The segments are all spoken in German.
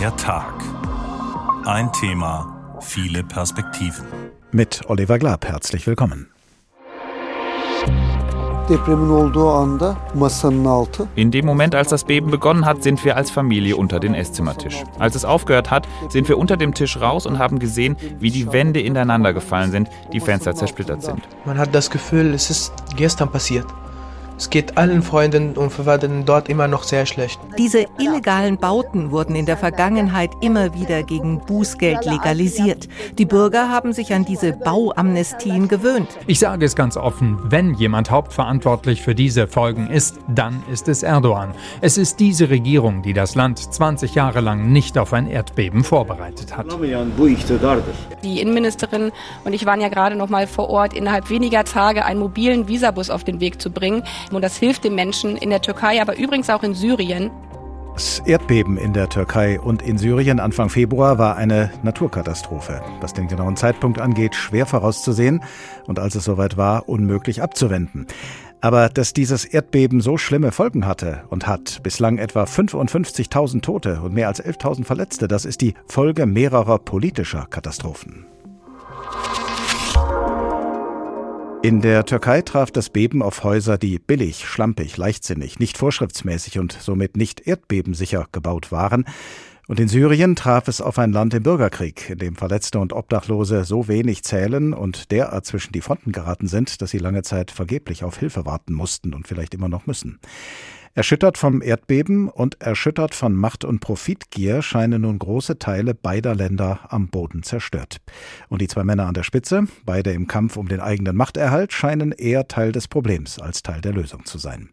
Der Tag. Ein Thema, viele Perspektiven. Mit Oliver Glab herzlich willkommen. In dem Moment, als das Beben begonnen hat, sind wir als Familie unter den Esszimmertisch. Als es aufgehört hat, sind wir unter dem Tisch raus und haben gesehen, wie die Wände ineinander gefallen sind, die Fenster zersplittert sind. Man hat das Gefühl, es ist gestern passiert. Es geht allen Freunden und Verwandten dort immer noch sehr schlecht. Diese illegalen Bauten wurden in der Vergangenheit immer wieder gegen Bußgeld legalisiert. Die Bürger haben sich an diese Bauamnestien gewöhnt. Ich sage es ganz offen, wenn jemand hauptverantwortlich für diese Folgen ist, dann ist es Erdogan. Es ist diese Regierung, die das Land 20 Jahre lang nicht auf ein Erdbeben vorbereitet hat. Die Innenministerin und ich waren ja gerade noch mal vor Ort, innerhalb weniger Tage einen mobilen Visabus auf den Weg zu bringen. Und das hilft den Menschen in der Türkei, aber übrigens auch in Syrien. Das Erdbeben in der Türkei und in Syrien Anfang Februar war eine Naturkatastrophe. Was den genauen Zeitpunkt angeht, schwer vorauszusehen und als es soweit war, unmöglich abzuwenden. Aber dass dieses Erdbeben so schlimme Folgen hatte und hat, bislang etwa 55.000 Tote und mehr als 11.000 Verletzte, das ist die Folge mehrerer politischer Katastrophen. In der Türkei traf das Beben auf Häuser, die billig, schlampig, leichtsinnig, nicht vorschriftsmäßig und somit nicht erdbebensicher gebaut waren. Und in Syrien traf es auf ein Land im Bürgerkrieg, in dem Verletzte und Obdachlose so wenig zählen und derart zwischen die Fronten geraten sind, dass sie lange Zeit vergeblich auf Hilfe warten mussten und vielleicht immer noch müssen. Erschüttert vom Erdbeben und erschüttert von Macht- und Profitgier scheinen nun große Teile beider Länder am Boden zerstört. Und die zwei Männer an der Spitze, beide im Kampf um den eigenen Machterhalt, scheinen eher Teil des Problems als Teil der Lösung zu sein.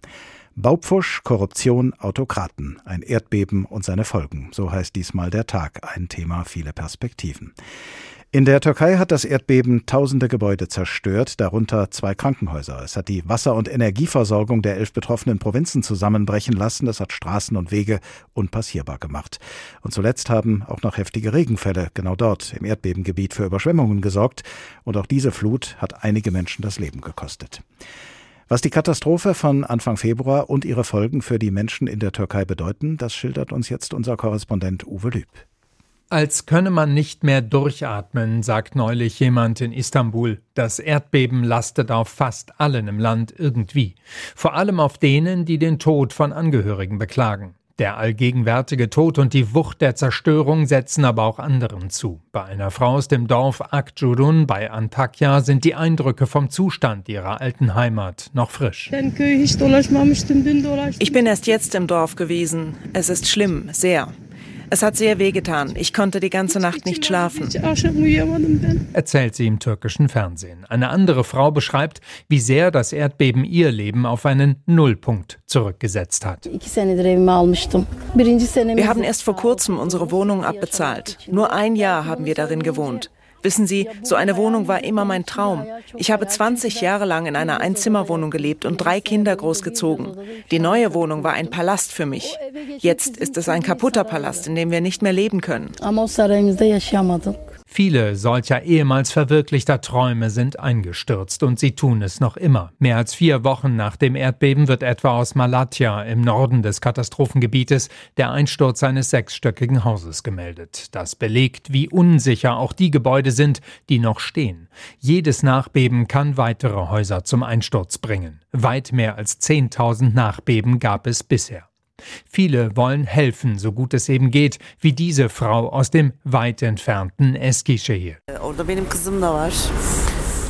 Baupfusch, Korruption, Autokraten, ein Erdbeben und seine Folgen. So heißt diesmal der Tag, ein Thema, viele Perspektiven. In der Türkei hat das Erdbeben tausende Gebäude zerstört, darunter zwei Krankenhäuser. Es hat die Wasser- und Energieversorgung der elf betroffenen Provinzen zusammenbrechen lassen. Es hat Straßen und Wege unpassierbar gemacht. Und zuletzt haben auch noch heftige Regenfälle genau dort im Erdbebengebiet für Überschwemmungen gesorgt. Und auch diese Flut hat einige Menschen das Leben gekostet. Was die Katastrophe von Anfang Februar und ihre Folgen für die Menschen in der Türkei bedeuten, das schildert uns jetzt unser Korrespondent Uwe Lüb. Als könne man nicht mehr durchatmen, sagt neulich jemand in Istanbul. Das Erdbeben lastet auf fast allen im Land irgendwie. Vor allem auf denen, die den Tod von Angehörigen beklagen. Der allgegenwärtige Tod und die Wucht der Zerstörung setzen aber auch anderen zu. Bei einer Frau aus dem Dorf Akjurun bei Antakya sind die Eindrücke vom Zustand ihrer alten Heimat noch frisch. Ich bin erst jetzt im Dorf gewesen. Es ist schlimm, sehr. Es hat sehr wehgetan. Ich konnte die ganze Nacht nicht schlafen. Erzählt sie im türkischen Fernsehen. Eine andere Frau beschreibt, wie sehr das Erdbeben ihr Leben auf einen Nullpunkt zurückgesetzt hat. Wir haben erst vor kurzem unsere Wohnung abbezahlt. Nur ein Jahr haben wir darin gewohnt. Wissen Sie, so eine Wohnung war immer mein Traum. Ich habe 20 Jahre lang in einer Einzimmerwohnung gelebt und drei Kinder großgezogen. Die neue Wohnung war ein Palast für mich. Jetzt ist es ein kaputter Palast, in dem wir nicht mehr leben können. Viele solcher ehemals verwirklichter Träume sind eingestürzt und sie tun es noch immer. Mehr als vier Wochen nach dem Erdbeben wird etwa aus Malatya im Norden des Katastrophengebietes der Einsturz eines sechsstöckigen Hauses gemeldet. Das belegt, wie unsicher auch die Gebäude sind, die noch stehen. Jedes Nachbeben kann weitere Häuser zum Einsturz bringen. Weit mehr als 10.000 Nachbeben gab es bisher. Viele wollen helfen, so gut es eben geht, wie diese Frau aus dem weit entfernten Eskişehir.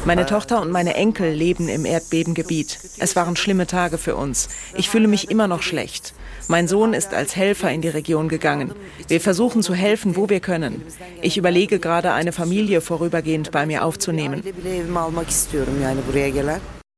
Meine Tochter und meine Enkel leben im Erdbebengebiet. Es waren schlimme Tage für uns. Ich fühle mich immer noch schlecht. Mein Sohn ist als Helfer in die Region gegangen. Wir versuchen zu helfen, wo wir können. Ich überlege gerade, eine Familie vorübergehend bei mir aufzunehmen.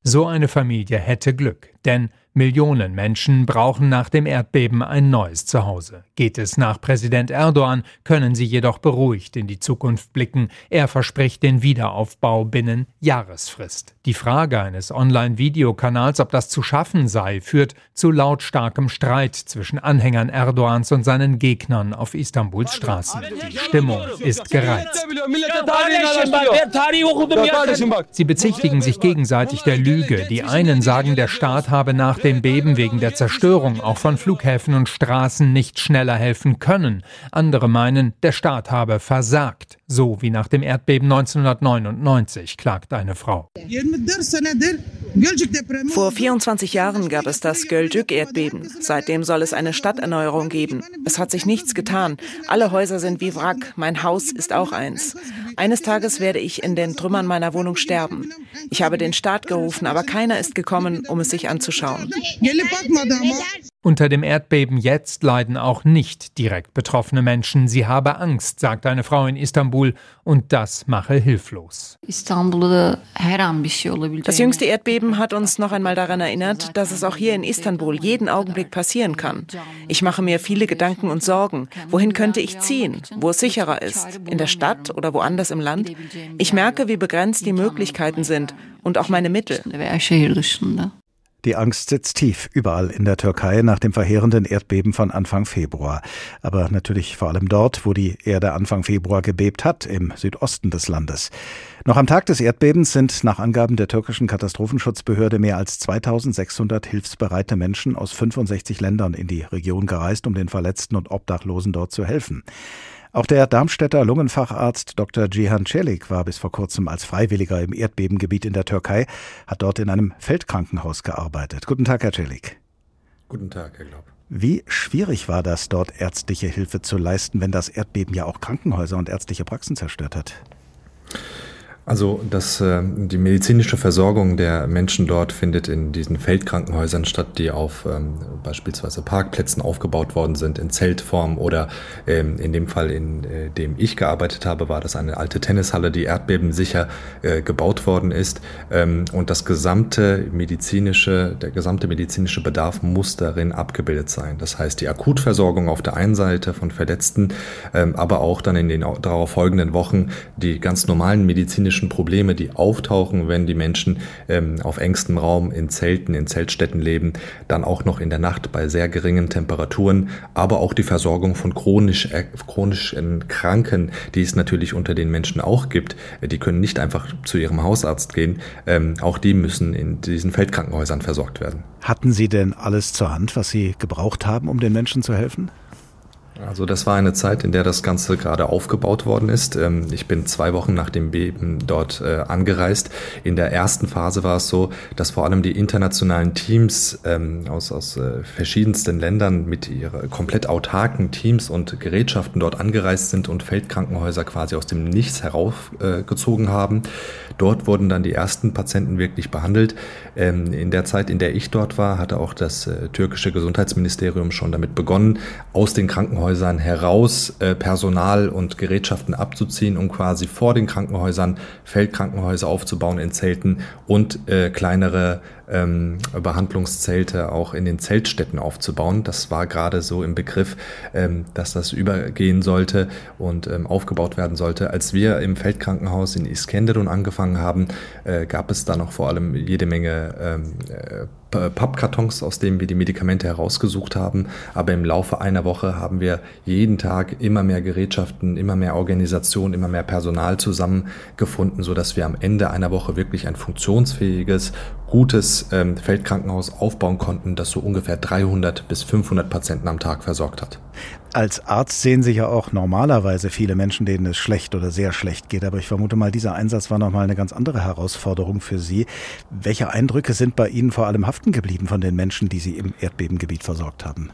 So eine Familie hätte Glück, denn Millionen Menschen brauchen nach dem Erdbeben ein neues Zuhause. Geht es nach Präsident Erdogan, können sie jedoch beruhigt in die Zukunft blicken. Er verspricht den Wiederaufbau binnen Jahresfrist. Die Frage eines Online-Videokanals, ob das zu schaffen sei, führt zu lautstarkem Streit zwischen Anhängern Erdogans und seinen Gegnern auf Istanbuls Straßen. Die Stimmung ist gereizt. Sie bezichtigen sich gegenseitig der Lüge. Die einen sagen, der Staat habe nach dem Beben wegen der Zerstörung auch von Flughäfen und Straßen nicht schneller helfen können. Andere meinen, der Staat habe versagt. So wie nach dem Erdbeben 1999, klagt eine Frau. Vor 24 Jahren gab es das Gölcük-Erdbeben. Seitdem soll es eine Stadterneuerung geben. Es hat sich nichts getan. Alle Häuser sind wie Wrack. Mein Haus ist auch eins. Eines Tages werde ich in den Trümmern meiner Wohnung sterben. Ich habe den Staat gerufen, aber keiner ist gekommen, um es sich anzuschauen. Unter dem Erdbeben jetzt leiden auch nicht direkt betroffene Menschen. Sie habe Angst, sagt eine Frau in Istanbul, und das mache hilflos. Das jüngste Erdbeben hat uns noch einmal daran erinnert, dass es auch hier in Istanbul jeden Augenblick passieren kann. Ich mache mir viele Gedanken und Sorgen. Wohin könnte ich ziehen? Wo es sicherer ist? In der Stadt oder woanders im Land? Ich merke, wie begrenzt die Möglichkeiten sind und auch meine Mittel. Die Angst sitzt tief überall in der Türkei nach dem verheerenden Erdbeben von Anfang Februar. Aber natürlich vor allem dort, wo die Erde Anfang Februar gebebt hat, im Südosten des Landes. Noch am Tag des Erdbebens sind nach Angaben der türkischen Katastrophenschutzbehörde mehr als 2600 hilfsbereite Menschen aus 65 Ländern in die Region gereist, um den Verletzten und Obdachlosen dort zu helfen. Auch der Darmstädter Lungenfacharzt Dr. Cihan Celik war bis vor kurzem als Freiwilliger im Erdbebengebiet in der Türkei, hat dort in einem Feldkrankenhaus gearbeitet. Guten Tag, Herr Celik. Guten Tag, Herr Glaub. Wie schwierig war das, dort ärztliche Hilfe zu leisten, wenn das Erdbeben ja auch Krankenhäuser und ärztliche Praxen zerstört hat? Also das, äh, die medizinische Versorgung der Menschen dort findet in diesen Feldkrankenhäusern statt, die auf ähm, beispielsweise Parkplätzen aufgebaut worden sind, in Zeltform oder ähm, in dem Fall, in äh, dem ich gearbeitet habe, war das eine alte Tennishalle, die erdbebensicher äh, gebaut worden ist. Ähm, und das gesamte medizinische, der gesamte medizinische Bedarf muss darin abgebildet sein. Das heißt, die Akutversorgung auf der einen Seite von Verletzten, ähm, aber auch dann in den darauf folgenden Wochen die ganz normalen medizinischen psychischen Probleme, die auftauchen, wenn die Menschen ähm, auf engstem Raum in Zelten, in Zeltstätten leben, dann auch noch in der Nacht bei sehr geringen Temperaturen, aber auch die Versorgung von chronisch, äh, chronischen Kranken, die es natürlich unter den Menschen auch gibt. Die können nicht einfach zu ihrem Hausarzt gehen. Ähm, auch die müssen in diesen Feldkrankenhäusern versorgt werden. Hatten Sie denn alles zur Hand, was Sie gebraucht haben, um den Menschen zu helfen? Also das war eine Zeit, in der das Ganze gerade aufgebaut worden ist. Ähm, ich bin zwei Wochen nach dem Beben dort äh, angereist. In der ersten Phase war es so, dass vor allem die internationalen Teams ähm, aus, aus äh, verschiedensten Ländern mit ihren komplett autarken Teams und Gerätschaften dort angereist sind und Feldkrankenhäuser quasi aus dem Nichts heraufgezogen haben. Dort wurden dann die ersten Patienten wirklich behandelt. Ähm, in der Zeit, in der ich dort war, hatte auch das äh, türkische Gesundheitsministerium schon damit begonnen, aus den Krankenhäusern heraus äh, Personal und Gerätschaften abzuziehen, um quasi vor den Krankenhäusern Feldkrankenhäuser aufzubauen in Zelten und äh, kleinere ähm, Behandlungszelte auch in den Zeltstätten aufzubauen. Das war gerade so im Begriff, ähm, dass das übergehen sollte und ähm, aufgebaut werden sollte. Als wir im Feldkrankenhaus in Iskenderun angefangen haben, äh, gab es da noch vor allem jede Menge ähm, äh, Pappkartons, aus denen wir die Medikamente herausgesucht haben. Aber im Laufe einer Woche haben wir jeden Tag immer mehr Gerätschaften, immer mehr Organisationen, immer mehr Personal zusammengefunden, so dass wir am Ende einer Woche wirklich ein funktionsfähiges, gutes ähm, Feldkrankenhaus aufbauen konnten, das so ungefähr 300 bis 500 Patienten am Tag versorgt hat. Als Arzt sehen sich ja auch normalerweise viele Menschen, denen es schlecht oder sehr schlecht geht. Aber ich vermute mal, dieser Einsatz war nochmal eine ganz andere Herausforderung für Sie. Welche Eindrücke sind bei Ihnen vor allem haften geblieben von den Menschen, die Sie im Erdbebengebiet versorgt haben?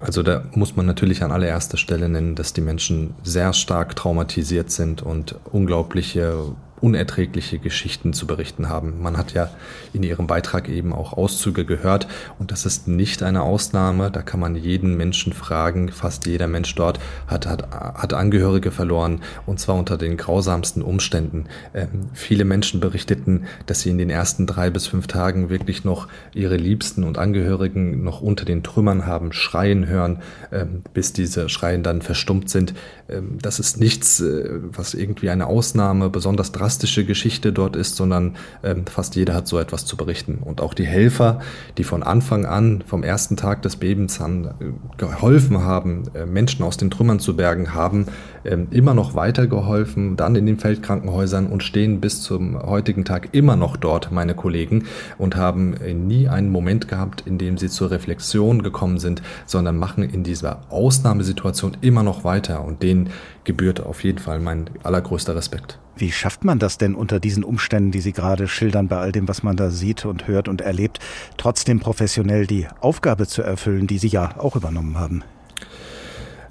Also da muss man natürlich an allererster Stelle nennen, dass die Menschen sehr stark traumatisiert sind und unglaubliche unerträgliche Geschichten zu berichten haben. Man hat ja in Ihrem Beitrag eben auch Auszüge gehört und das ist nicht eine Ausnahme. Da kann man jeden Menschen fragen. Fast jeder Mensch dort hat, hat, hat Angehörige verloren und zwar unter den grausamsten Umständen. Ähm, viele Menschen berichteten, dass sie in den ersten drei bis fünf Tagen wirklich noch ihre Liebsten und Angehörigen noch unter den Trümmern haben schreien hören, ähm, bis diese Schreien dann verstummt sind. Ähm, das ist nichts, äh, was irgendwie eine Ausnahme besonders drastisch drastische Geschichte dort ist, sondern ähm, fast jeder hat so etwas zu berichten. Und auch die Helfer, die von Anfang an, vom ersten Tag des Bebens an äh, geholfen haben, äh, Menschen aus den Trümmern zu bergen, haben immer noch weitergeholfen, dann in den Feldkrankenhäusern und stehen bis zum heutigen Tag immer noch dort, meine Kollegen, und haben äh, nie einen Moment gehabt, in dem sie zur Reflexion gekommen sind, sondern machen in dieser Ausnahmesituation immer noch weiter und denen gebührt auf jeden Fall mein allergrößter Respekt. Wie schafft man das denn unter diesen Umständen, die Sie gerade schildern, bei all dem, was man da sieht und hört und erlebt, trotzdem professionell die Aufgabe zu erfüllen, die Sie ja auch übernommen haben?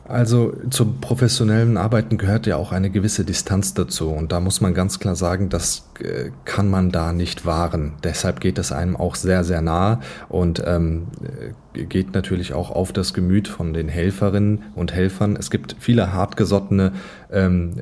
Also zum professionellen Arbeiten gehört ja auch eine gewisse Distanz dazu. Und da muss man ganz klar sagen, das äh, kann man da nicht wahren. Deshalb geht es einem auch sehr, sehr nah und ähm, geht natürlich auch auf das Gemüt von den Helferinnen und Helfern. Es gibt viele hartgesottene ähm,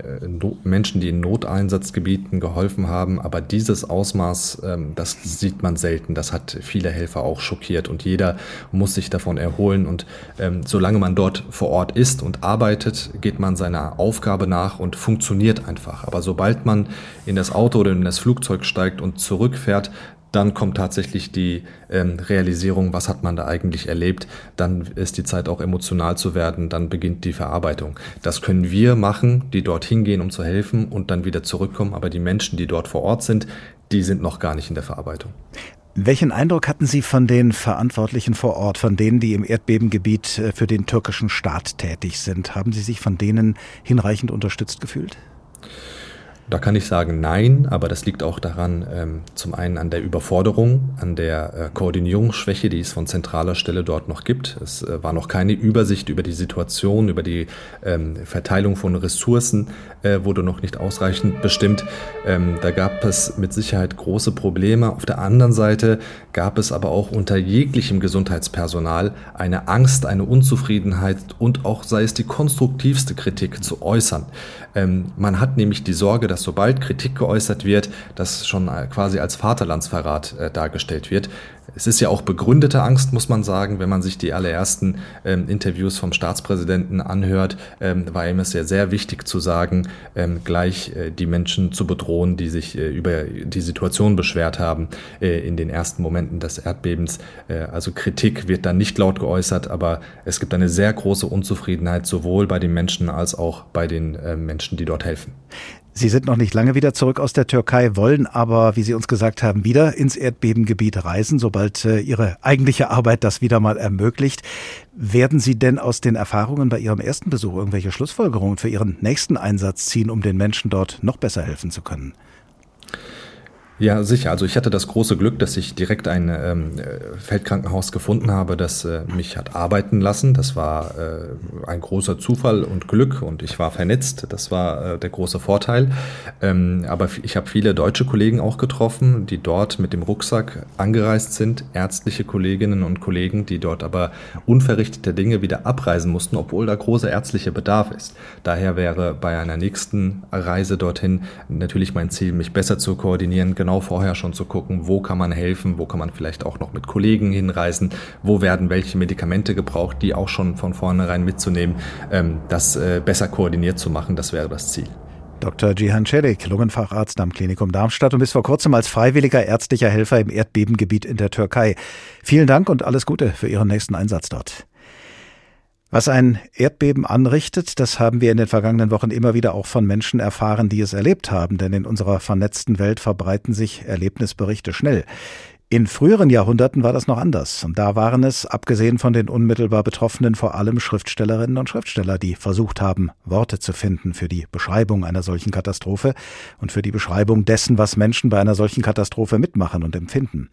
Menschen, die in Noteinsatzgebieten geholfen haben, aber dieses Ausmaß, ähm, das sieht man selten. Das hat viele Helfer auch schockiert und jeder muss sich davon erholen. Und ähm, solange man dort vor Ort ist und arbeitet, geht man seiner Aufgabe nach und funktioniert einfach. Aber sobald man in das Auto oder in das Flugzeug steigt und zurückfährt, dann kommt tatsächlich die ähm, Realisierung, was hat man da eigentlich erlebt, dann ist die Zeit auch emotional zu werden, dann beginnt die Verarbeitung. Das können wir machen, die dort hingehen, um zu helfen und dann wieder zurückkommen, aber die Menschen, die dort vor Ort sind, die sind noch gar nicht in der Verarbeitung. Welchen Eindruck hatten Sie von den Verantwortlichen vor Ort, von denen, die im Erdbebengebiet äh, für den türkischen Staat tätig sind? Haben Sie sich von denen hinreichend unterstützt gefühlt? Da kann ich sagen nein, aber das liegt auch daran, ähm, zum einen an der Überforderung, an der äh, Koordinierungsschwäche, die es von zentraler Stelle dort noch gibt. Es äh, war noch keine Übersicht über die Situation, über die ähm, Verteilung von Ressourcen, äh, wurde noch nicht ausreichend bestimmt. Ähm, da gab es mit Sicherheit große Probleme. Auf der anderen Seite gab es aber auch unter jeglichem Gesundheitspersonal eine Angst, eine Unzufriedenheit und auch sei es die konstruktivste Kritik zu äußern. Ähm, man hat nämlich die Sorge, dass sobald Kritik geäußert wird, das schon quasi als Vaterlandsverrat äh, dargestellt wird. Es ist ja auch begründete Angst, muss man sagen. Wenn man sich die allerersten ähm, Interviews vom Staatspräsidenten anhört, ähm, war ihm es ja sehr wichtig zu sagen, ähm, gleich äh, die Menschen zu bedrohen, die sich äh, über die Situation beschwert haben äh, in den ersten Momenten des Erdbebens. Äh, also Kritik wird dann nicht laut geäußert, aber es gibt eine sehr große Unzufriedenheit sowohl bei den Menschen als auch bei den äh, Menschen, die dort helfen. Sie sind noch nicht lange wieder zurück aus der Türkei, wollen aber, wie Sie uns gesagt haben, wieder ins Erdbebengebiet reisen, sobald äh, Ihre eigentliche Arbeit das wieder mal ermöglicht. Werden Sie denn aus den Erfahrungen bei Ihrem ersten Besuch irgendwelche Schlussfolgerungen für Ihren nächsten Einsatz ziehen, um den Menschen dort noch besser helfen zu können? Ja, sicher. Also ich hatte das große Glück, dass ich direkt ein ähm, Feldkrankenhaus gefunden habe, das äh, mich hat arbeiten lassen. Das war äh, ein großer Zufall und Glück und ich war vernetzt. Das war äh, der große Vorteil. Ähm, aber ich habe viele deutsche Kollegen auch getroffen, die dort mit dem Rucksack angereist sind. Ärztliche Kolleginnen und Kollegen, die dort aber unverrichtete Dinge wieder abreisen mussten, obwohl da großer ärztlicher Bedarf ist. Daher wäre bei einer nächsten Reise dorthin natürlich mein Ziel, mich besser zu koordinieren genau vorher schon zu gucken, wo kann man helfen, wo kann man vielleicht auch noch mit Kollegen hinreisen, wo werden welche Medikamente gebraucht, die auch schon von vornherein mitzunehmen, ähm, das äh, besser koordiniert zu machen, das wäre das Ziel. Dr. Cihan Celik, Lungenfacharzt am Klinikum Darmstadt und bis vor kurzem als freiwilliger ärztlicher Helfer im Erdbebengebiet in der Türkei. Vielen Dank und alles Gute für Ihren nächsten Einsatz dort. Was ein Erdbeben anrichtet, das haben wir in den vergangenen Wochen immer wieder auch von Menschen erfahren, die es erlebt haben, denn in unserer vernetzten Welt verbreiten sich Erlebnisberichte schnell. In früheren Jahrhunderten war das noch anders. Und da waren es, abgesehen von den unmittelbar Betroffenen, vor allem Schriftstellerinnen und Schriftsteller, die versucht haben, Worte zu finden für die Beschreibung einer solchen Katastrophe und für die Beschreibung dessen, was Menschen bei einer solchen Katastrophe mitmachen und empfinden.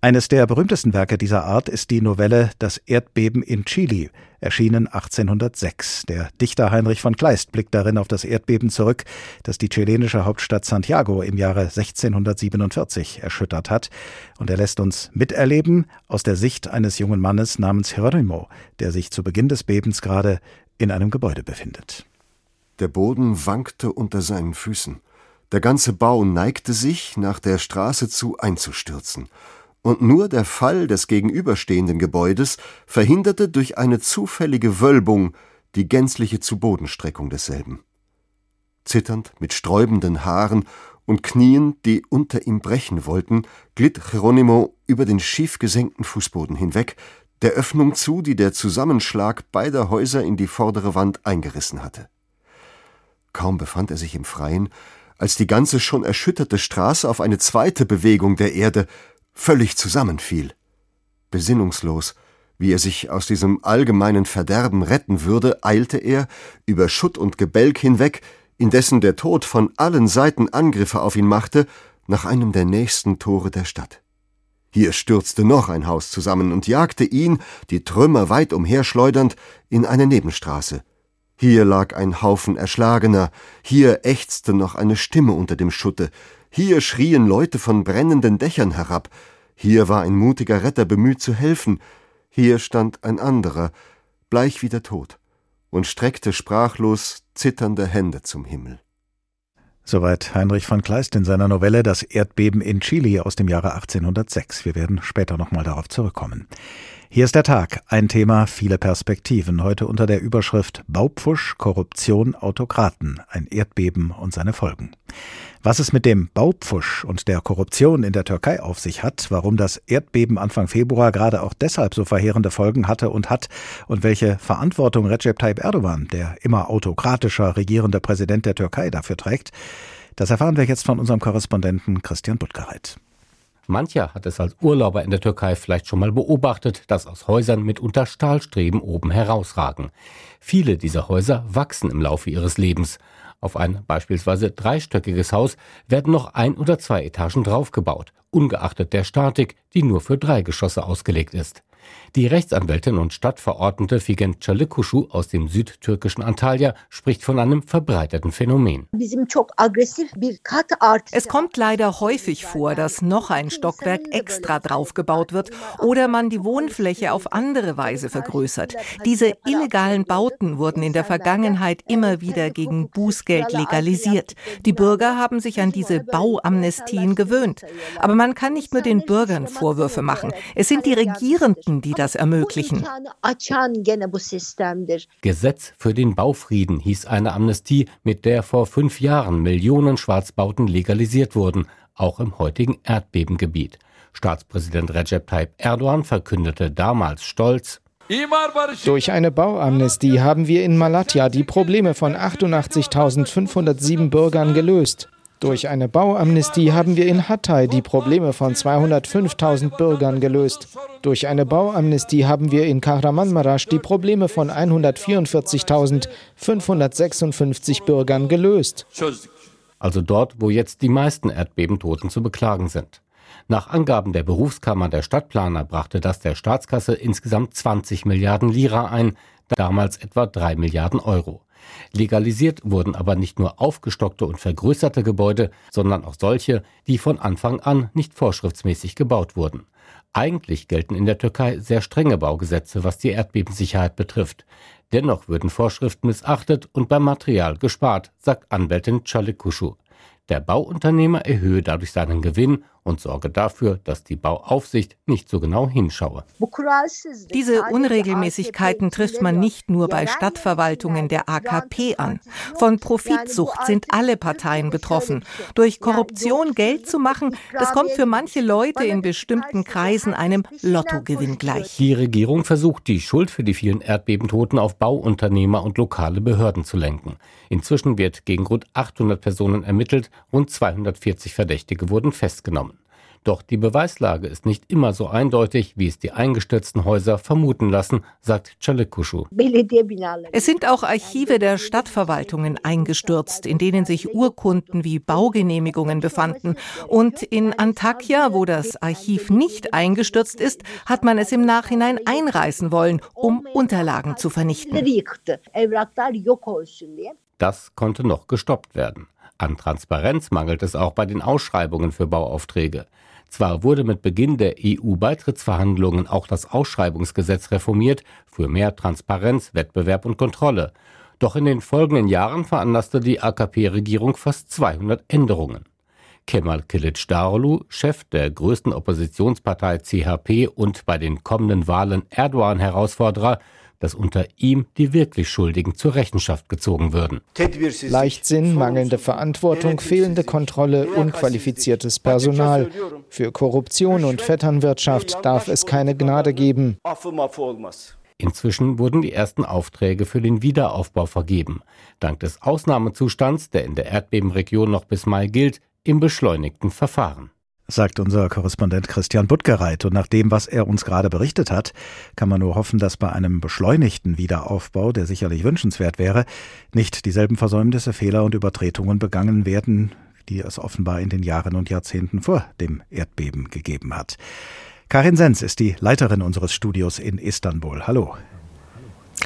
Eines der berühmtesten Werke dieser Art ist die Novelle Das Erdbeben in Chile, erschienen 1806. Der Dichter Heinrich von Kleist blickt darin auf das Erdbeben zurück, das die chilenische Hauptstadt Santiago im Jahre 1647 erschüttert hat. Und er lässt uns miterleben aus der Sicht eines jungen Mannes namens Hieronymo, der sich zu Beginn des Bebens gerade in einem Gebäude befindet. Der Boden wankte unter seinen Füßen. Der ganze Bau neigte sich, nach der Straße zu einzustürzen und nur der Fall des gegenüberstehenden Gebäudes verhinderte durch eine zufällige Wölbung die gänzliche Zubodenstreckung desselben. Zitternd, mit sträubenden Haaren und Knien, die unter ihm brechen wollten, glitt Geronimo über den schief gesenkten Fußboden hinweg, der Öffnung zu, die der Zusammenschlag beider Häuser in die vordere Wand eingerissen hatte. Kaum befand er sich im Freien, als die ganze schon erschütterte Straße auf eine zweite Bewegung der Erde völlig zusammenfiel. Besinnungslos, wie er sich aus diesem allgemeinen Verderben retten würde, eilte er, über Schutt und Gebälk hinweg, indessen der Tod von allen Seiten Angriffe auf ihn machte, nach einem der nächsten Tore der Stadt. Hier stürzte noch ein Haus zusammen und jagte ihn, die Trümmer weit umherschleudernd, in eine Nebenstraße. Hier lag ein Haufen Erschlagener, hier ächzte noch eine Stimme unter dem Schutte, hier schrien Leute von brennenden Dächern herab, hier war ein mutiger Retter bemüht zu helfen, hier stand ein anderer, bleich wie der Tod, und streckte sprachlos zitternde Hände zum Himmel. Soweit Heinrich von Kleist in seiner Novelle Das Erdbeben in Chile aus dem Jahre 1806. Wir werden später nochmal darauf zurückkommen. Hier ist der Tag, ein Thema, viele Perspektiven. Heute unter der Überschrift Baupfusch, Korruption, Autokraten, ein Erdbeben und seine Folgen. Was es mit dem Baupfusch und der Korruption in der Türkei auf sich hat, warum das Erdbeben Anfang Februar gerade auch deshalb so verheerende Folgen hatte und hat und welche Verantwortung Recep Tayyip Erdogan, der immer autokratischer regierende Präsident der Türkei, dafür trägt, das erfahren wir jetzt von unserem Korrespondenten Christian Buttgereit. Mancher hat es als Urlauber in der Türkei vielleicht schon mal beobachtet, dass aus Häusern mitunter Stahlstreben oben herausragen. Viele dieser Häuser wachsen im Laufe ihres Lebens. Auf ein beispielsweise dreistöckiges Haus werden noch ein oder zwei Etagen draufgebaut, ungeachtet der Statik, die nur für drei Geschosse ausgelegt ist. Die Rechtsanwältin und Stadtverordnete Figen Çalıkuşu aus dem südtürkischen Antalya spricht von einem verbreiteten Phänomen. Es kommt leider häufig vor, dass noch ein Stockwerk extra draufgebaut wird oder man die Wohnfläche auf andere Weise vergrößert. Diese illegalen Bauten wurden in der Vergangenheit immer wieder gegen Bußgeld legalisiert. Die Bürger haben sich an diese Bauamnestien gewöhnt. Aber man kann nicht nur den Bürgern Vorwürfe machen. Es sind die Regierenden, die das ermöglichen. Gesetz für den Baufrieden hieß eine Amnestie, mit der vor fünf Jahren Millionen Schwarzbauten legalisiert wurden, auch im heutigen Erdbebengebiet. Staatspräsident Recep Tayyip Erdogan verkündete damals stolz, durch eine Bauamnestie haben wir in Malatya die Probleme von 88.507 Bürgern gelöst. Durch eine Bauamnestie haben wir in Hatay die Probleme von 205.000 Bürgern gelöst. Durch eine Bauamnestie haben wir in Kahramanmaraş die Probleme von 144.556 Bürgern gelöst. Also dort, wo jetzt die meisten Erdbebentoten zu beklagen sind. Nach Angaben der Berufskammer der Stadtplaner brachte das der Staatskasse insgesamt 20 Milliarden Lira ein, damals etwa 3 Milliarden Euro. Legalisiert wurden aber nicht nur aufgestockte und vergrößerte Gebäude, sondern auch solche, die von Anfang an nicht vorschriftsmäßig gebaut wurden. Eigentlich gelten in der Türkei sehr strenge Baugesetze, was die Erdbebensicherheit betrifft. Dennoch würden Vorschriften missachtet und beim Material gespart, sagt Anwältin Çalıkuşu. Der Bauunternehmer erhöhe dadurch seinen Gewinn und sorge dafür, dass die Bauaufsicht nicht so genau hinschaue. Diese Unregelmäßigkeiten trifft man nicht nur bei Stadtverwaltungen der AKP an. Von Profitsucht sind alle Parteien betroffen. Durch Korruption Geld zu machen, das kommt für manche Leute in bestimmten Kreisen einem Lottogewinn gleich. Die Regierung versucht, die Schuld für die vielen Erdbebentoten auf Bauunternehmer und lokale Behörden zu lenken. Inzwischen wird gegen rund 800 Personen ermittelt, rund 240 Verdächtige wurden festgenommen. Doch die Beweislage ist nicht immer so eindeutig, wie es die eingestürzten Häuser vermuten lassen, sagt Çalıkuşu. Es sind auch Archive der Stadtverwaltungen eingestürzt, in denen sich Urkunden wie Baugenehmigungen befanden. Und in Antakya, wo das Archiv nicht eingestürzt ist, hat man es im Nachhinein einreißen wollen, um Unterlagen zu vernichten. Das konnte noch gestoppt werden. An Transparenz mangelt es auch bei den Ausschreibungen für Bauaufträge. Zwar wurde mit Beginn der EU-Beitrittsverhandlungen auch das Ausschreibungsgesetz reformiert für mehr Transparenz, Wettbewerb und Kontrolle. Doch in den folgenden Jahren veranlasste die AKP-Regierung fast 200 Änderungen. Kemal Kılıçdaroğlu, Chef der größten Oppositionspartei CHP und bei den kommenden Wahlen Erdogan-Herausforderer, dass unter ihm die wirklich Schuldigen zur Rechenschaft gezogen würden. Leichtsinn, mangelnde Verantwortung, fehlende Kontrolle, unqualifiziertes Personal. Für Korruption und Vetternwirtschaft darf es keine Gnade geben. Inzwischen wurden die ersten Aufträge für den Wiederaufbau vergeben. Dank des Ausnahmezustands, der in der Erdbebenregion noch bis Mai gilt, im beschleunigten Verfahren sagt unser Korrespondent Christian Buttgereit. Und nach dem, was er uns gerade berichtet hat, kann man nur hoffen, dass bei einem beschleunigten Wiederaufbau, der sicherlich wünschenswert wäre, nicht dieselben Versäumnisse, Fehler und Übertretungen begangen werden, die es offenbar in den Jahren und Jahrzehnten vor dem Erdbeben gegeben hat. Karin Sens ist die Leiterin unseres Studios in Istanbul. Hallo.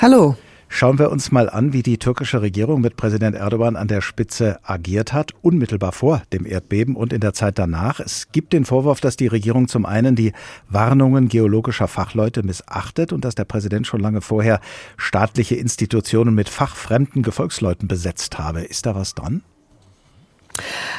Hallo. Schauen wir uns mal an, wie die türkische Regierung mit Präsident Erdogan an der Spitze agiert hat, unmittelbar vor dem Erdbeben und in der Zeit danach. Es gibt den Vorwurf, dass die Regierung zum einen die Warnungen geologischer Fachleute missachtet und dass der Präsident schon lange vorher staatliche Institutionen mit fachfremden Gefolgsleuten besetzt habe. Ist da was dran?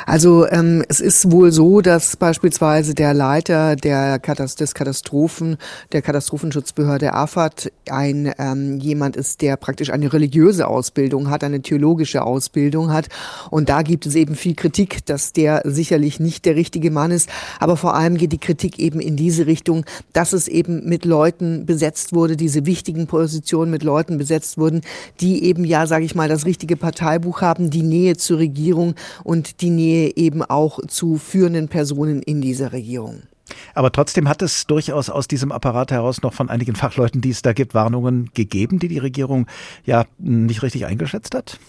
Also ähm, es ist wohl so, dass beispielsweise der Leiter der Katast des Katastrophen, der Katastrophenschutzbehörde AFAD, ein ähm, jemand ist, der praktisch eine religiöse Ausbildung hat, eine theologische Ausbildung hat. Und da gibt es eben viel Kritik, dass der sicherlich nicht der richtige Mann ist. Aber vor allem geht die Kritik eben in diese Richtung, dass es eben mit Leuten besetzt wurde, diese wichtigen Positionen mit Leuten besetzt wurden, die eben ja, sage ich mal, das richtige Parteibuch haben, die Nähe zur Regierung und die Nähe Nähe eben auch zu führenden Personen in dieser Regierung. Aber trotzdem hat es durchaus aus diesem Apparat heraus noch von einigen Fachleuten, die es da gibt, Warnungen gegeben, die die Regierung ja nicht richtig eingeschätzt hat?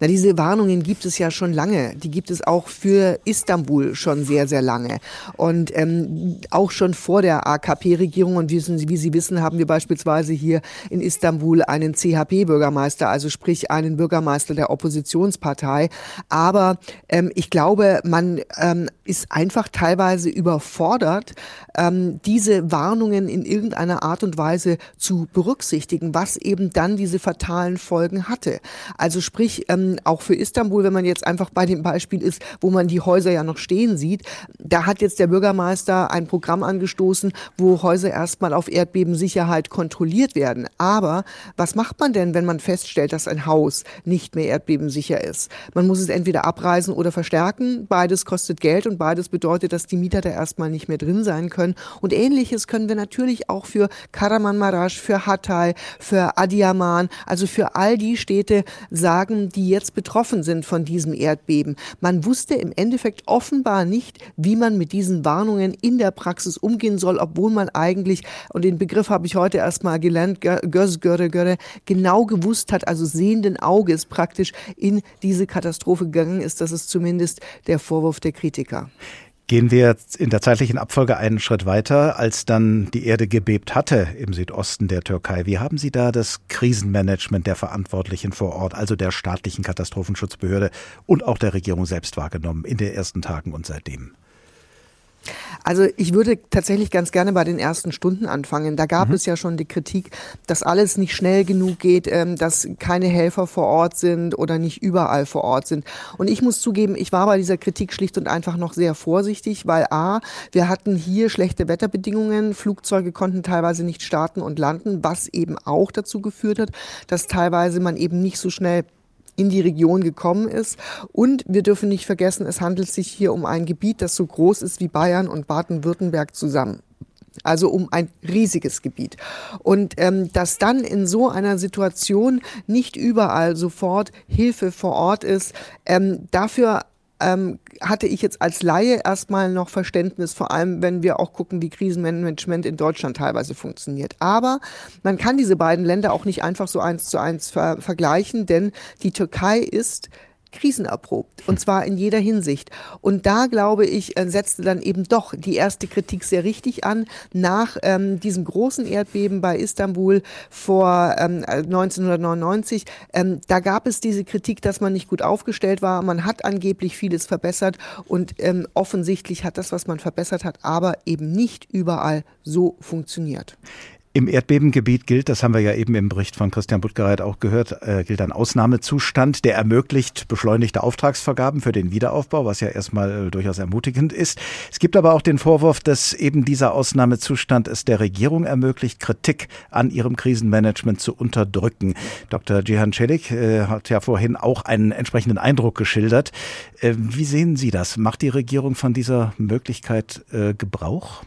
Na, diese Warnungen gibt es ja schon lange. Die gibt es auch für Istanbul schon sehr, sehr lange. Und ähm, auch schon vor der AKP-Regierung. Und wie, wie Sie wissen, haben wir beispielsweise hier in Istanbul einen CHP-Bürgermeister, also sprich einen Bürgermeister der Oppositionspartei. Aber ähm, ich glaube, man ähm, ist einfach teilweise überfordert, ähm, diese Warnungen in irgendeiner Art und Weise zu berücksichtigen, was eben dann diese fatalen Folgen hatte. Also sprich, ähm, auch für Istanbul, wenn man jetzt einfach bei dem Beispiel ist, wo man die Häuser ja noch stehen sieht, da hat jetzt der Bürgermeister ein Programm angestoßen, wo Häuser erstmal auf Erdbebensicherheit kontrolliert werden. Aber was macht man denn, wenn man feststellt, dass ein Haus nicht mehr erdbebensicher ist? Man muss es entweder abreißen oder verstärken. Beides kostet Geld und beides bedeutet, dass die Mieter da erstmal nicht mehr drin sein können. Und ähnliches können wir natürlich auch für Karamanmaraş, für Hatay, für Adiyaman, also für all die Städte sagen, die jetzt betroffen sind von diesem Erdbeben. Man wusste im Endeffekt offenbar nicht, wie man mit diesen Warnungen in der Praxis umgehen soll, obwohl man eigentlich, und den Begriff habe ich heute erstmal gelernt, genau gewusst hat, also sehenden Auges praktisch in diese Katastrophe gegangen ist. Das ist zumindest der Vorwurf der Kritiker. Gehen wir in der zeitlichen Abfolge einen Schritt weiter, als dann die Erde gebebt hatte im Südosten der Türkei. Wie haben Sie da das Krisenmanagement der Verantwortlichen vor Ort, also der staatlichen Katastrophenschutzbehörde und auch der Regierung selbst wahrgenommen in den ersten Tagen und seitdem? Also ich würde tatsächlich ganz gerne bei den ersten Stunden anfangen. Da gab mhm. es ja schon die Kritik, dass alles nicht schnell genug geht, ähm, dass keine Helfer vor Ort sind oder nicht überall vor Ort sind. Und ich muss zugeben, ich war bei dieser Kritik schlicht und einfach noch sehr vorsichtig, weil a, wir hatten hier schlechte Wetterbedingungen, Flugzeuge konnten teilweise nicht starten und landen, was eben auch dazu geführt hat, dass teilweise man eben nicht so schnell in die Region gekommen ist. Und wir dürfen nicht vergessen, es handelt sich hier um ein Gebiet, das so groß ist wie Bayern und Baden-Württemberg zusammen. Also um ein riesiges Gebiet. Und ähm, dass dann in so einer Situation nicht überall sofort Hilfe vor Ort ist, ähm, dafür ähm, hatte ich jetzt als Laie erstmal noch Verständnis, vor allem wenn wir auch gucken, wie Krisenmanagement in Deutschland teilweise funktioniert. Aber man kann diese beiden Länder auch nicht einfach so eins zu eins ver vergleichen, denn die Türkei ist krisenerprobt und zwar in jeder Hinsicht. Und da glaube ich, äh, setzte dann eben doch die erste Kritik sehr richtig an. Nach ähm, diesem großen Erdbeben bei Istanbul vor ähm, 1999, ähm, da gab es diese Kritik, dass man nicht gut aufgestellt war. Man hat angeblich vieles verbessert und ähm, offensichtlich hat das, was man verbessert hat, aber eben nicht überall so funktioniert. Im Erdbebengebiet gilt, das haben wir ja eben im Bericht von Christian Buttgereit auch gehört, äh, gilt ein Ausnahmezustand, der ermöglicht beschleunigte Auftragsvergaben für den Wiederaufbau, was ja erstmal äh, durchaus ermutigend ist. Es gibt aber auch den Vorwurf, dass eben dieser Ausnahmezustand es der Regierung ermöglicht, Kritik an ihrem Krisenmanagement zu unterdrücken. Dr. Cihan Celik äh, hat ja vorhin auch einen entsprechenden Eindruck geschildert. Äh, wie sehen Sie das? Macht die Regierung von dieser Möglichkeit äh, Gebrauch?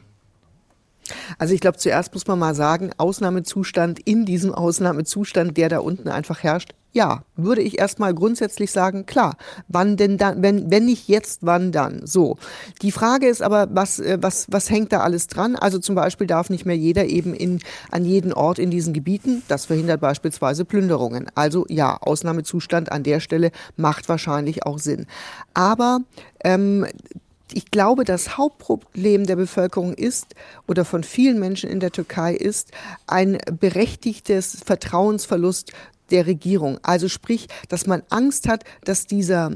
Also ich glaube, zuerst muss man mal sagen, Ausnahmezustand in diesem Ausnahmezustand, der da unten einfach herrscht, ja, würde ich erstmal grundsätzlich sagen, klar, wann denn dann, wenn, wenn nicht jetzt, wann dann? So. Die Frage ist aber, was, äh, was, was hängt da alles dran? Also zum Beispiel darf nicht mehr jeder eben in, an jeden Ort in diesen Gebieten. Das verhindert beispielsweise Plünderungen. Also ja, Ausnahmezustand an der Stelle macht wahrscheinlich auch Sinn. Aber ähm, ich glaube, das Hauptproblem der Bevölkerung ist oder von vielen Menschen in der Türkei ist ein berechtigtes Vertrauensverlust der Regierung. Also sprich, dass man Angst hat, dass dieser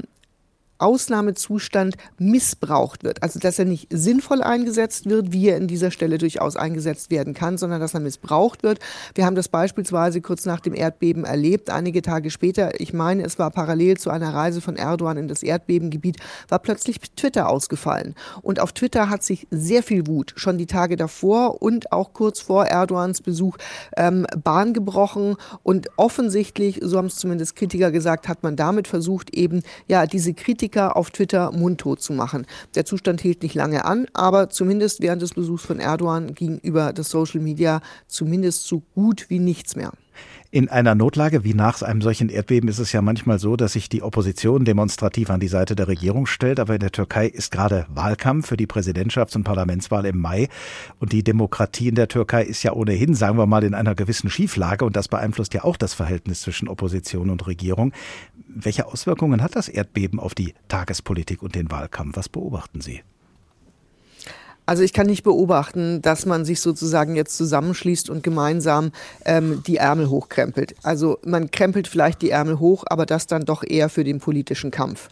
Ausnahmezustand missbraucht wird. Also dass er nicht sinnvoll eingesetzt wird, wie er in dieser Stelle durchaus eingesetzt werden kann, sondern dass er missbraucht wird. Wir haben das beispielsweise kurz nach dem Erdbeben erlebt. Einige Tage später, ich meine, es war parallel zu einer Reise von Erdogan in das Erdbebengebiet, war plötzlich Twitter ausgefallen. Und auf Twitter hat sich sehr viel Wut schon die Tage davor und auch kurz vor Erdogans Besuch ähm, Bahn gebrochen. Und offensichtlich, so haben es zumindest Kritiker gesagt, hat man damit versucht, eben ja diese Kritik Kritiker auf Twitter mundtot zu machen. Der Zustand hielt nicht lange an, aber zumindest während des Besuchs von Erdogan ging über das Social Media zumindest so gut wie nichts mehr. In einer Notlage wie nach einem solchen Erdbeben ist es ja manchmal so, dass sich die Opposition demonstrativ an die Seite der Regierung stellt. Aber in der Türkei ist gerade Wahlkampf für die Präsidentschafts- und Parlamentswahl im Mai. Und die Demokratie in der Türkei ist ja ohnehin, sagen wir mal, in einer gewissen Schieflage. Und das beeinflusst ja auch das Verhältnis zwischen Opposition und Regierung. Welche Auswirkungen hat das Erdbeben auf die Tagespolitik und den Wahlkampf? Was beobachten Sie? Also ich kann nicht beobachten, dass man sich sozusagen jetzt zusammenschließt und gemeinsam ähm, die Ärmel hochkrempelt. Also man krempelt vielleicht die Ärmel hoch, aber das dann doch eher für den politischen Kampf.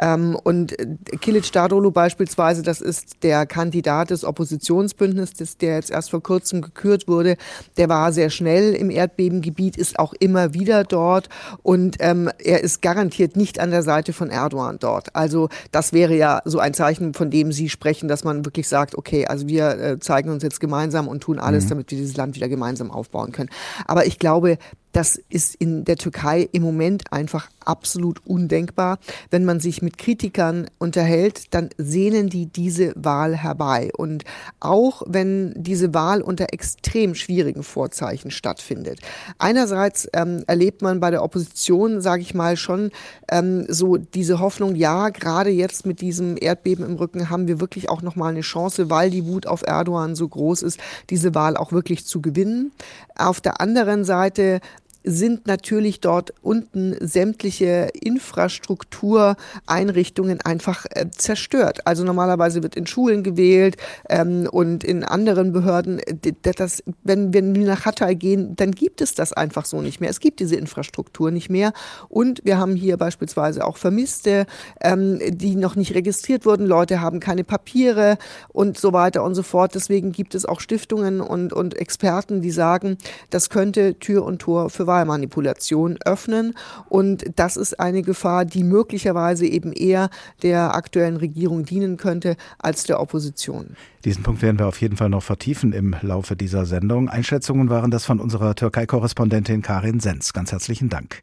Ähm, und Kilic Darolo beispielsweise, das ist der Kandidat des Oppositionsbündnisses, der jetzt erst vor kurzem gekürt wurde, der war sehr schnell im Erdbebengebiet, ist auch immer wieder dort und ähm, er ist garantiert nicht an der Seite von Erdogan dort. Also das wäre ja so ein Zeichen, von dem Sie sprechen, dass man wirklich sagt, okay, also wir äh, zeigen uns jetzt gemeinsam und tun alles, mhm. damit wir dieses Land wieder gemeinsam aufbauen können. Aber ich glaube, das ist in der Türkei im Moment einfach absolut undenkbar. Wenn man sich mit Kritikern unterhält, dann sehnen die diese Wahl herbei. Und auch wenn diese Wahl unter extrem schwierigen Vorzeichen stattfindet. Einerseits ähm, erlebt man bei der Opposition, sage ich mal, schon ähm, so diese Hoffnung, ja, gerade jetzt mit diesem Erdbeben im Rücken haben wir wirklich auch nochmal eine Chance, weil die Wut auf Erdogan so groß ist, diese Wahl auch wirklich zu gewinnen. Auf der anderen Seite sind natürlich dort unten sämtliche Infrastruktureinrichtungen einfach äh, zerstört. Also normalerweise wird in Schulen gewählt ähm, und in anderen Behörden. Das, wenn, wenn wir nach Hatay gehen, dann gibt es das einfach so nicht mehr. Es gibt diese Infrastruktur nicht mehr. Und wir haben hier beispielsweise auch Vermisste, ähm, die noch nicht registriert wurden. Leute haben keine Papiere und so weiter und so fort. Deswegen gibt es auch Stiftungen und, und Experten, die sagen, das könnte Tür und Tor für Wahlmanipulation öffnen. Und das ist eine Gefahr, die möglicherweise eben eher der aktuellen Regierung dienen könnte als der Opposition. Diesen Punkt werden wir auf jeden Fall noch vertiefen im Laufe dieser Sendung. Einschätzungen waren das von unserer Türkei-Korrespondentin Karin Sens. Ganz herzlichen Dank.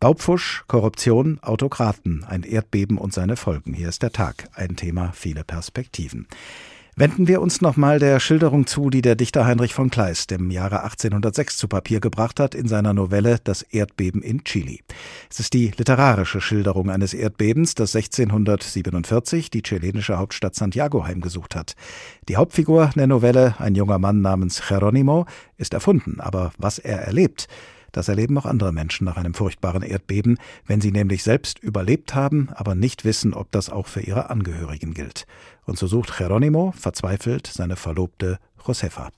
Baupfusch, Korruption, Autokraten, ein Erdbeben und seine Folgen. Hier ist der Tag, ein Thema, viele Perspektiven. Wenden wir uns nochmal der Schilderung zu, die der Dichter Heinrich von Kleist im Jahre 1806 zu Papier gebracht hat in seiner Novelle Das Erdbeben in Chile. Es ist die literarische Schilderung eines Erdbebens, das 1647 die chilenische Hauptstadt Santiago heimgesucht hat. Die Hauptfigur der Novelle, ein junger Mann namens Geronimo, ist erfunden, aber was er erlebt, das erleben auch andere Menschen nach einem furchtbaren Erdbeben, wenn sie nämlich selbst überlebt haben, aber nicht wissen, ob das auch für ihre Angehörigen gilt. Und so sucht Geronimo verzweifelt seine Verlobte Josefa.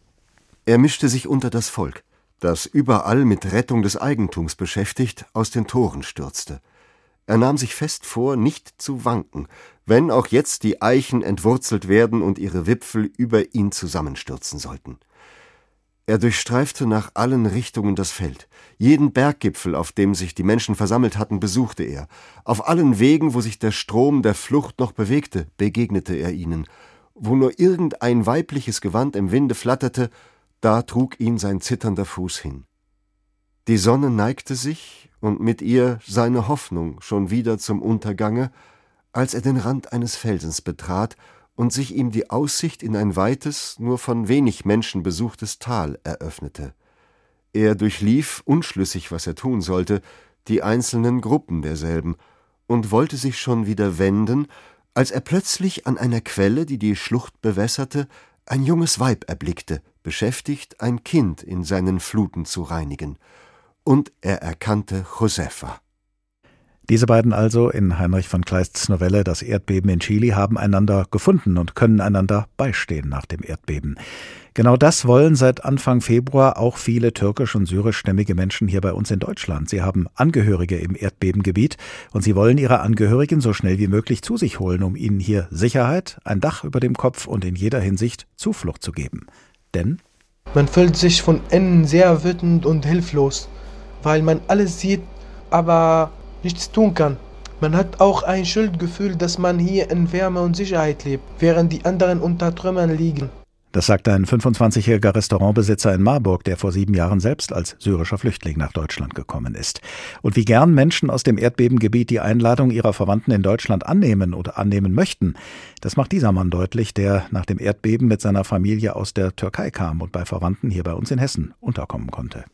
Er mischte sich unter das Volk, das überall mit Rettung des Eigentums beschäftigt, aus den Toren stürzte. Er nahm sich fest vor, nicht zu wanken, wenn auch jetzt die Eichen entwurzelt werden und ihre Wipfel über ihn zusammenstürzen sollten. Er durchstreifte nach allen Richtungen das Feld. Jeden Berggipfel, auf dem sich die Menschen versammelt hatten, besuchte er. Auf allen Wegen, wo sich der Strom der Flucht noch bewegte, begegnete er ihnen. Wo nur irgendein weibliches Gewand im Winde flatterte, da trug ihn sein zitternder Fuß hin. Die Sonne neigte sich und mit ihr seine Hoffnung schon wieder zum Untergange, als er den Rand eines Felsens betrat und sich ihm die Aussicht in ein weites, nur von wenig Menschen besuchtes Tal eröffnete. Er durchlief, unschlüssig, was er tun sollte, die einzelnen Gruppen derselben und wollte sich schon wieder wenden, als er plötzlich an einer Quelle, die die Schlucht bewässerte, ein junges Weib erblickte, beschäftigt, ein Kind in seinen Fluten zu reinigen. Und er erkannte Josefa. Diese beiden also in Heinrich von Kleists Novelle Das Erdbeben in Chile haben einander gefunden und können einander beistehen nach dem Erdbeben. Genau das wollen seit Anfang Februar auch viele türkisch- und syrischstämmige Menschen hier bei uns in Deutschland. Sie haben Angehörige im Erdbebengebiet und sie wollen ihre Angehörigen so schnell wie möglich zu sich holen, um ihnen hier Sicherheit, ein Dach über dem Kopf und in jeder Hinsicht Zuflucht zu geben. Denn man fühlt sich von innen sehr wütend und hilflos, weil man alles sieht, aber nichts tun kann. Man hat auch ein Schuldgefühl, dass man hier in Wärme und Sicherheit lebt, während die anderen unter Trümmern liegen. Das sagt ein 25-jähriger Restaurantbesitzer in Marburg, der vor sieben Jahren selbst als syrischer Flüchtling nach Deutschland gekommen ist. Und wie gern Menschen aus dem Erdbebengebiet die Einladung ihrer Verwandten in Deutschland annehmen oder annehmen möchten, das macht dieser Mann deutlich, der nach dem Erdbeben mit seiner Familie aus der Türkei kam und bei Verwandten hier bei uns in Hessen unterkommen konnte.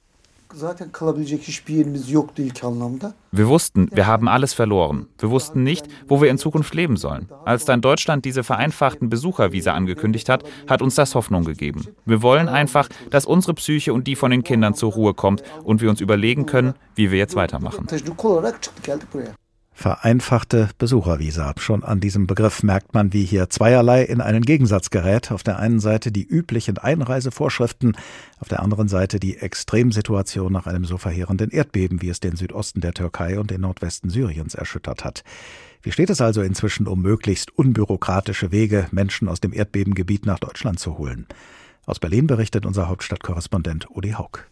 Wir wussten, wir haben alles verloren. Wir wussten nicht, wo wir in Zukunft leben sollen. Als dann Deutschland diese vereinfachten Besuchervisa angekündigt hat, hat uns das Hoffnung gegeben. Wir wollen einfach, dass unsere Psyche und die von den Kindern zur Ruhe kommt und wir uns überlegen können, wie wir jetzt weitermachen. Vereinfachte Besuchervisa. Schon an diesem Begriff merkt man, wie hier zweierlei in einen Gegensatz gerät. Auf der einen Seite die üblichen Einreisevorschriften, auf der anderen Seite die Extremsituation nach einem so verheerenden Erdbeben, wie es den Südosten der Türkei und den Nordwesten Syriens erschüttert hat. Wie steht es also inzwischen um möglichst unbürokratische Wege, Menschen aus dem Erdbebengebiet nach Deutschland zu holen? Aus Berlin berichtet unser Hauptstadtkorrespondent Udi Haug.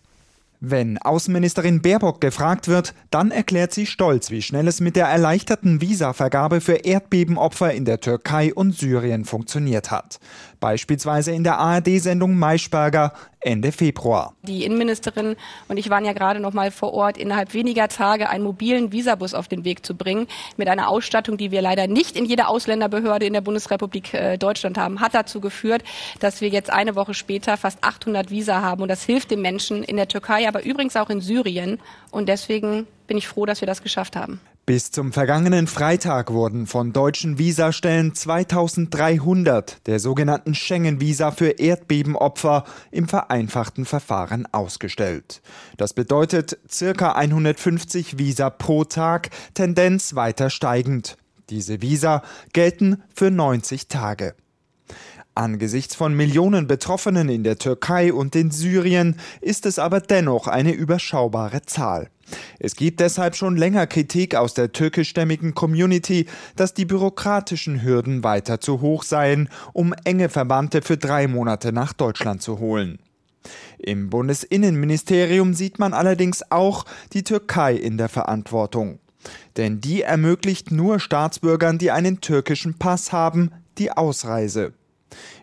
Wenn Außenministerin Baerbock gefragt wird, dann erklärt sie stolz, wie schnell es mit der erleichterten Visavergabe für Erdbebenopfer in der Türkei und Syrien funktioniert hat. Beispielsweise in der ARD-Sendung Maischberger Ende Februar. Die Innenministerin und ich waren ja gerade noch mal vor Ort, innerhalb weniger Tage einen mobilen Visabus auf den Weg zu bringen, mit einer Ausstattung, die wir leider nicht in jeder Ausländerbehörde in der Bundesrepublik äh, Deutschland haben, hat dazu geführt, dass wir jetzt eine Woche später fast 800 Visa haben. Und das hilft den Menschen in der Türkei, aber übrigens auch in Syrien. Und deswegen bin ich froh, dass wir das geschafft haben. Bis zum vergangenen Freitag wurden von deutschen Visastellen 2300 der sogenannten Schengen-Visa für Erdbebenopfer im vereinfachten Verfahren ausgestellt. Das bedeutet circa 150 Visa pro Tag, Tendenz weiter steigend. Diese Visa gelten für 90 Tage. Angesichts von Millionen Betroffenen in der Türkei und in Syrien ist es aber dennoch eine überschaubare Zahl. Es gibt deshalb schon länger Kritik aus der türkischstämmigen Community, dass die bürokratischen Hürden weiter zu hoch seien, um enge Verbannte für drei Monate nach Deutschland zu holen. Im Bundesinnenministerium sieht man allerdings auch die Türkei in der Verantwortung. Denn die ermöglicht nur Staatsbürgern, die einen türkischen Pass haben, die Ausreise.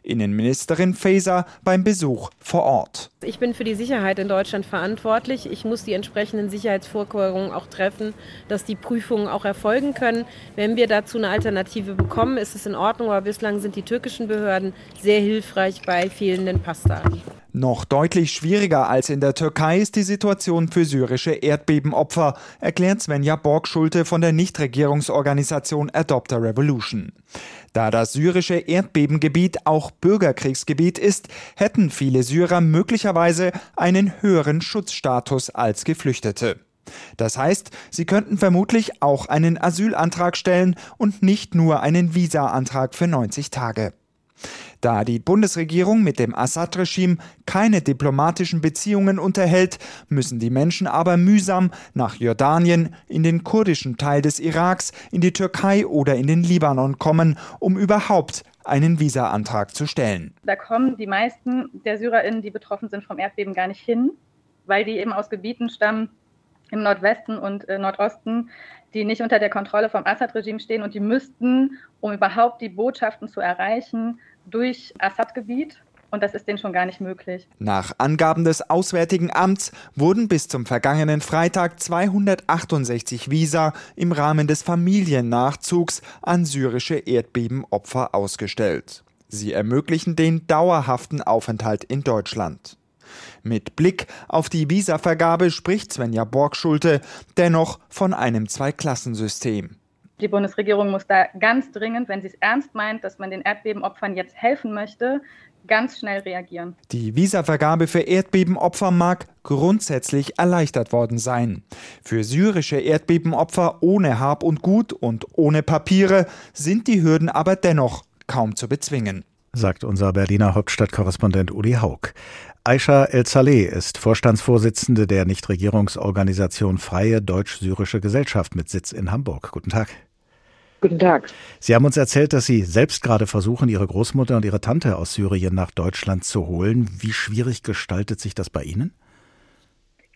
Innenministerin Faeser beim Besuch vor Ort. Ich bin für die Sicherheit in Deutschland verantwortlich. Ich muss die entsprechenden Sicherheitsvorkehrungen auch treffen, dass die Prüfungen auch erfolgen können. Wenn wir dazu eine Alternative bekommen, ist es in Ordnung, aber bislang sind die türkischen Behörden sehr hilfreich bei fehlenden Passdaten. Noch deutlich schwieriger als in der Türkei ist die Situation für syrische Erdbebenopfer, erklärt Svenja Borgschulte von der Nichtregierungsorganisation Adopt a Revolution. Da das syrische Erdbebengebiet auch Bürgerkriegsgebiet ist, hätten viele Syrer möglicherweise einen höheren Schutzstatus als Geflüchtete. Das heißt, sie könnten vermutlich auch einen Asylantrag stellen und nicht nur einen Visa-Antrag für 90 Tage. Da die Bundesregierung mit dem Assad-Regime keine diplomatischen Beziehungen unterhält, müssen die Menschen aber mühsam nach Jordanien, in den kurdischen Teil des Iraks, in die Türkei oder in den Libanon kommen, um überhaupt einen Visa-Antrag zu stellen. Da kommen die meisten der SyrerInnen, die betroffen sind vom Erdbeben, gar nicht hin, weil die eben aus Gebieten stammen im Nordwesten und äh, Nordosten, die nicht unter der Kontrolle vom Assad-Regime stehen und die müssten, um überhaupt die Botschaften zu erreichen, durch Assad-Gebiet und das ist denen schon gar nicht möglich. Nach Angaben des Auswärtigen Amts wurden bis zum vergangenen Freitag 268 Visa im Rahmen des Familiennachzugs an syrische Erdbebenopfer ausgestellt. Sie ermöglichen den dauerhaften Aufenthalt in Deutschland. Mit Blick auf die Visavergabe spricht Svenja Borgschulte dennoch von einem Zweiklassensystem. Die Bundesregierung muss da ganz dringend, wenn sie es ernst meint, dass man den Erdbebenopfern jetzt helfen möchte, ganz schnell reagieren. Die Visavergabe für Erdbebenopfer mag grundsätzlich erleichtert worden sein. Für syrische Erdbebenopfer ohne Hab und Gut und ohne Papiere sind die Hürden aber dennoch kaum zu bezwingen. Sagt unser Berliner Hauptstadtkorrespondent Uli Haug. Aisha El-Saleh ist Vorstandsvorsitzende der Nichtregierungsorganisation Freie Deutsch-Syrische Gesellschaft mit Sitz in Hamburg. Guten Tag. Guten Tag. Sie haben uns erzählt, dass Sie selbst gerade versuchen, Ihre Großmutter und Ihre Tante aus Syrien nach Deutschland zu holen. Wie schwierig gestaltet sich das bei Ihnen?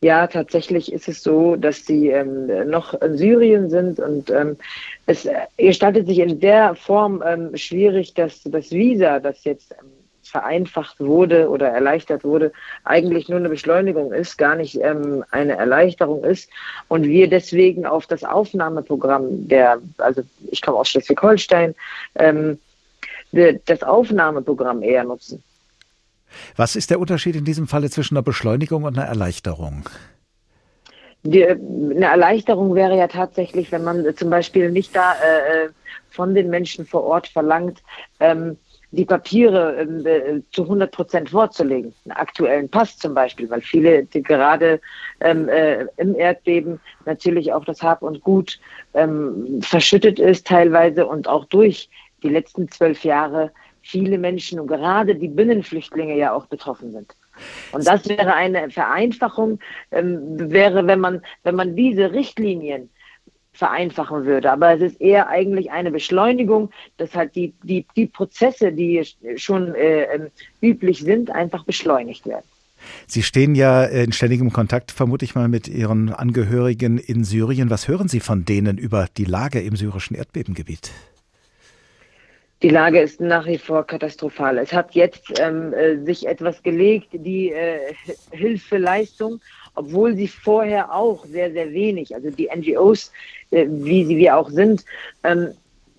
Ja, tatsächlich ist es so, dass sie ähm, noch in Syrien sind und ähm, es gestaltet sich in der Form ähm, schwierig, dass das Visa, das jetzt ähm, vereinfacht wurde oder erleichtert wurde, eigentlich nur eine Beschleunigung ist, gar nicht ähm, eine Erleichterung ist. Und wir deswegen auf das Aufnahmeprogramm der, also ich komme aus Schleswig-Holstein, ähm, das Aufnahmeprogramm eher nutzen. Was ist der Unterschied in diesem Falle zwischen einer Beschleunigung und einer Erleichterung? Die, eine Erleichterung wäre ja tatsächlich, wenn man zum Beispiel nicht da äh, äh von den Menschen vor Ort verlangt, ähm, die Papiere ähm, äh, zu 100 Prozent vorzulegen. Einen aktuellen Pass zum Beispiel, weil viele die gerade ähm, äh, im Erdbeben natürlich auch das Hab und Gut ähm, verschüttet ist teilweise und auch durch die letzten zwölf Jahre viele Menschen und gerade die Binnenflüchtlinge ja auch betroffen sind. Und das wäre eine Vereinfachung, ähm, wäre, wenn man, wenn man diese Richtlinien vereinfachen würde. Aber es ist eher eigentlich eine Beschleunigung, dass halt die, die, die Prozesse, die schon äh, ähm, üblich sind, einfach beschleunigt werden. Sie stehen ja in ständigem Kontakt, vermute ich mal, mit Ihren Angehörigen in Syrien. Was hören Sie von denen über die Lage im syrischen Erdbebengebiet? Die Lage ist nach wie vor katastrophal. Es hat jetzt ähm, äh, sich etwas gelegt, die äh, Hilfeleistung obwohl sie vorher auch sehr, sehr wenig, also die NGOs, äh, wie sie wir auch sind, ähm,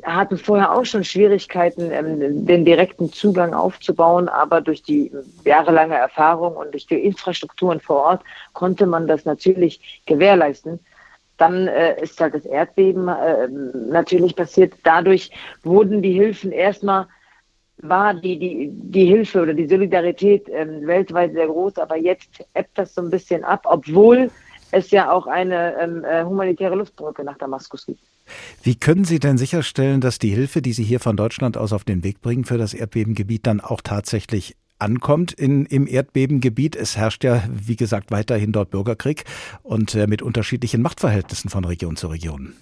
hatten vorher auch schon Schwierigkeiten, ähm, den direkten Zugang aufzubauen, aber durch die jahrelange Erfahrung und durch die Infrastrukturen vor Ort konnte man das natürlich gewährleisten. Dann äh, ist halt das Erdbeben äh, natürlich passiert. Dadurch wurden die Hilfen erstmal war die, die, die Hilfe oder die Solidarität ähm, weltweit sehr groß, aber jetzt ebbt das so ein bisschen ab, obwohl es ja auch eine ähm, äh, humanitäre Luftbrücke nach Damaskus gibt. Wie können Sie denn sicherstellen, dass die Hilfe, die Sie hier von Deutschland aus auf den Weg bringen für das Erdbebengebiet, dann auch tatsächlich ankommt in, im Erdbebengebiet? Es herrscht ja, wie gesagt, weiterhin dort Bürgerkrieg und äh, mit unterschiedlichen Machtverhältnissen von Region zu Region.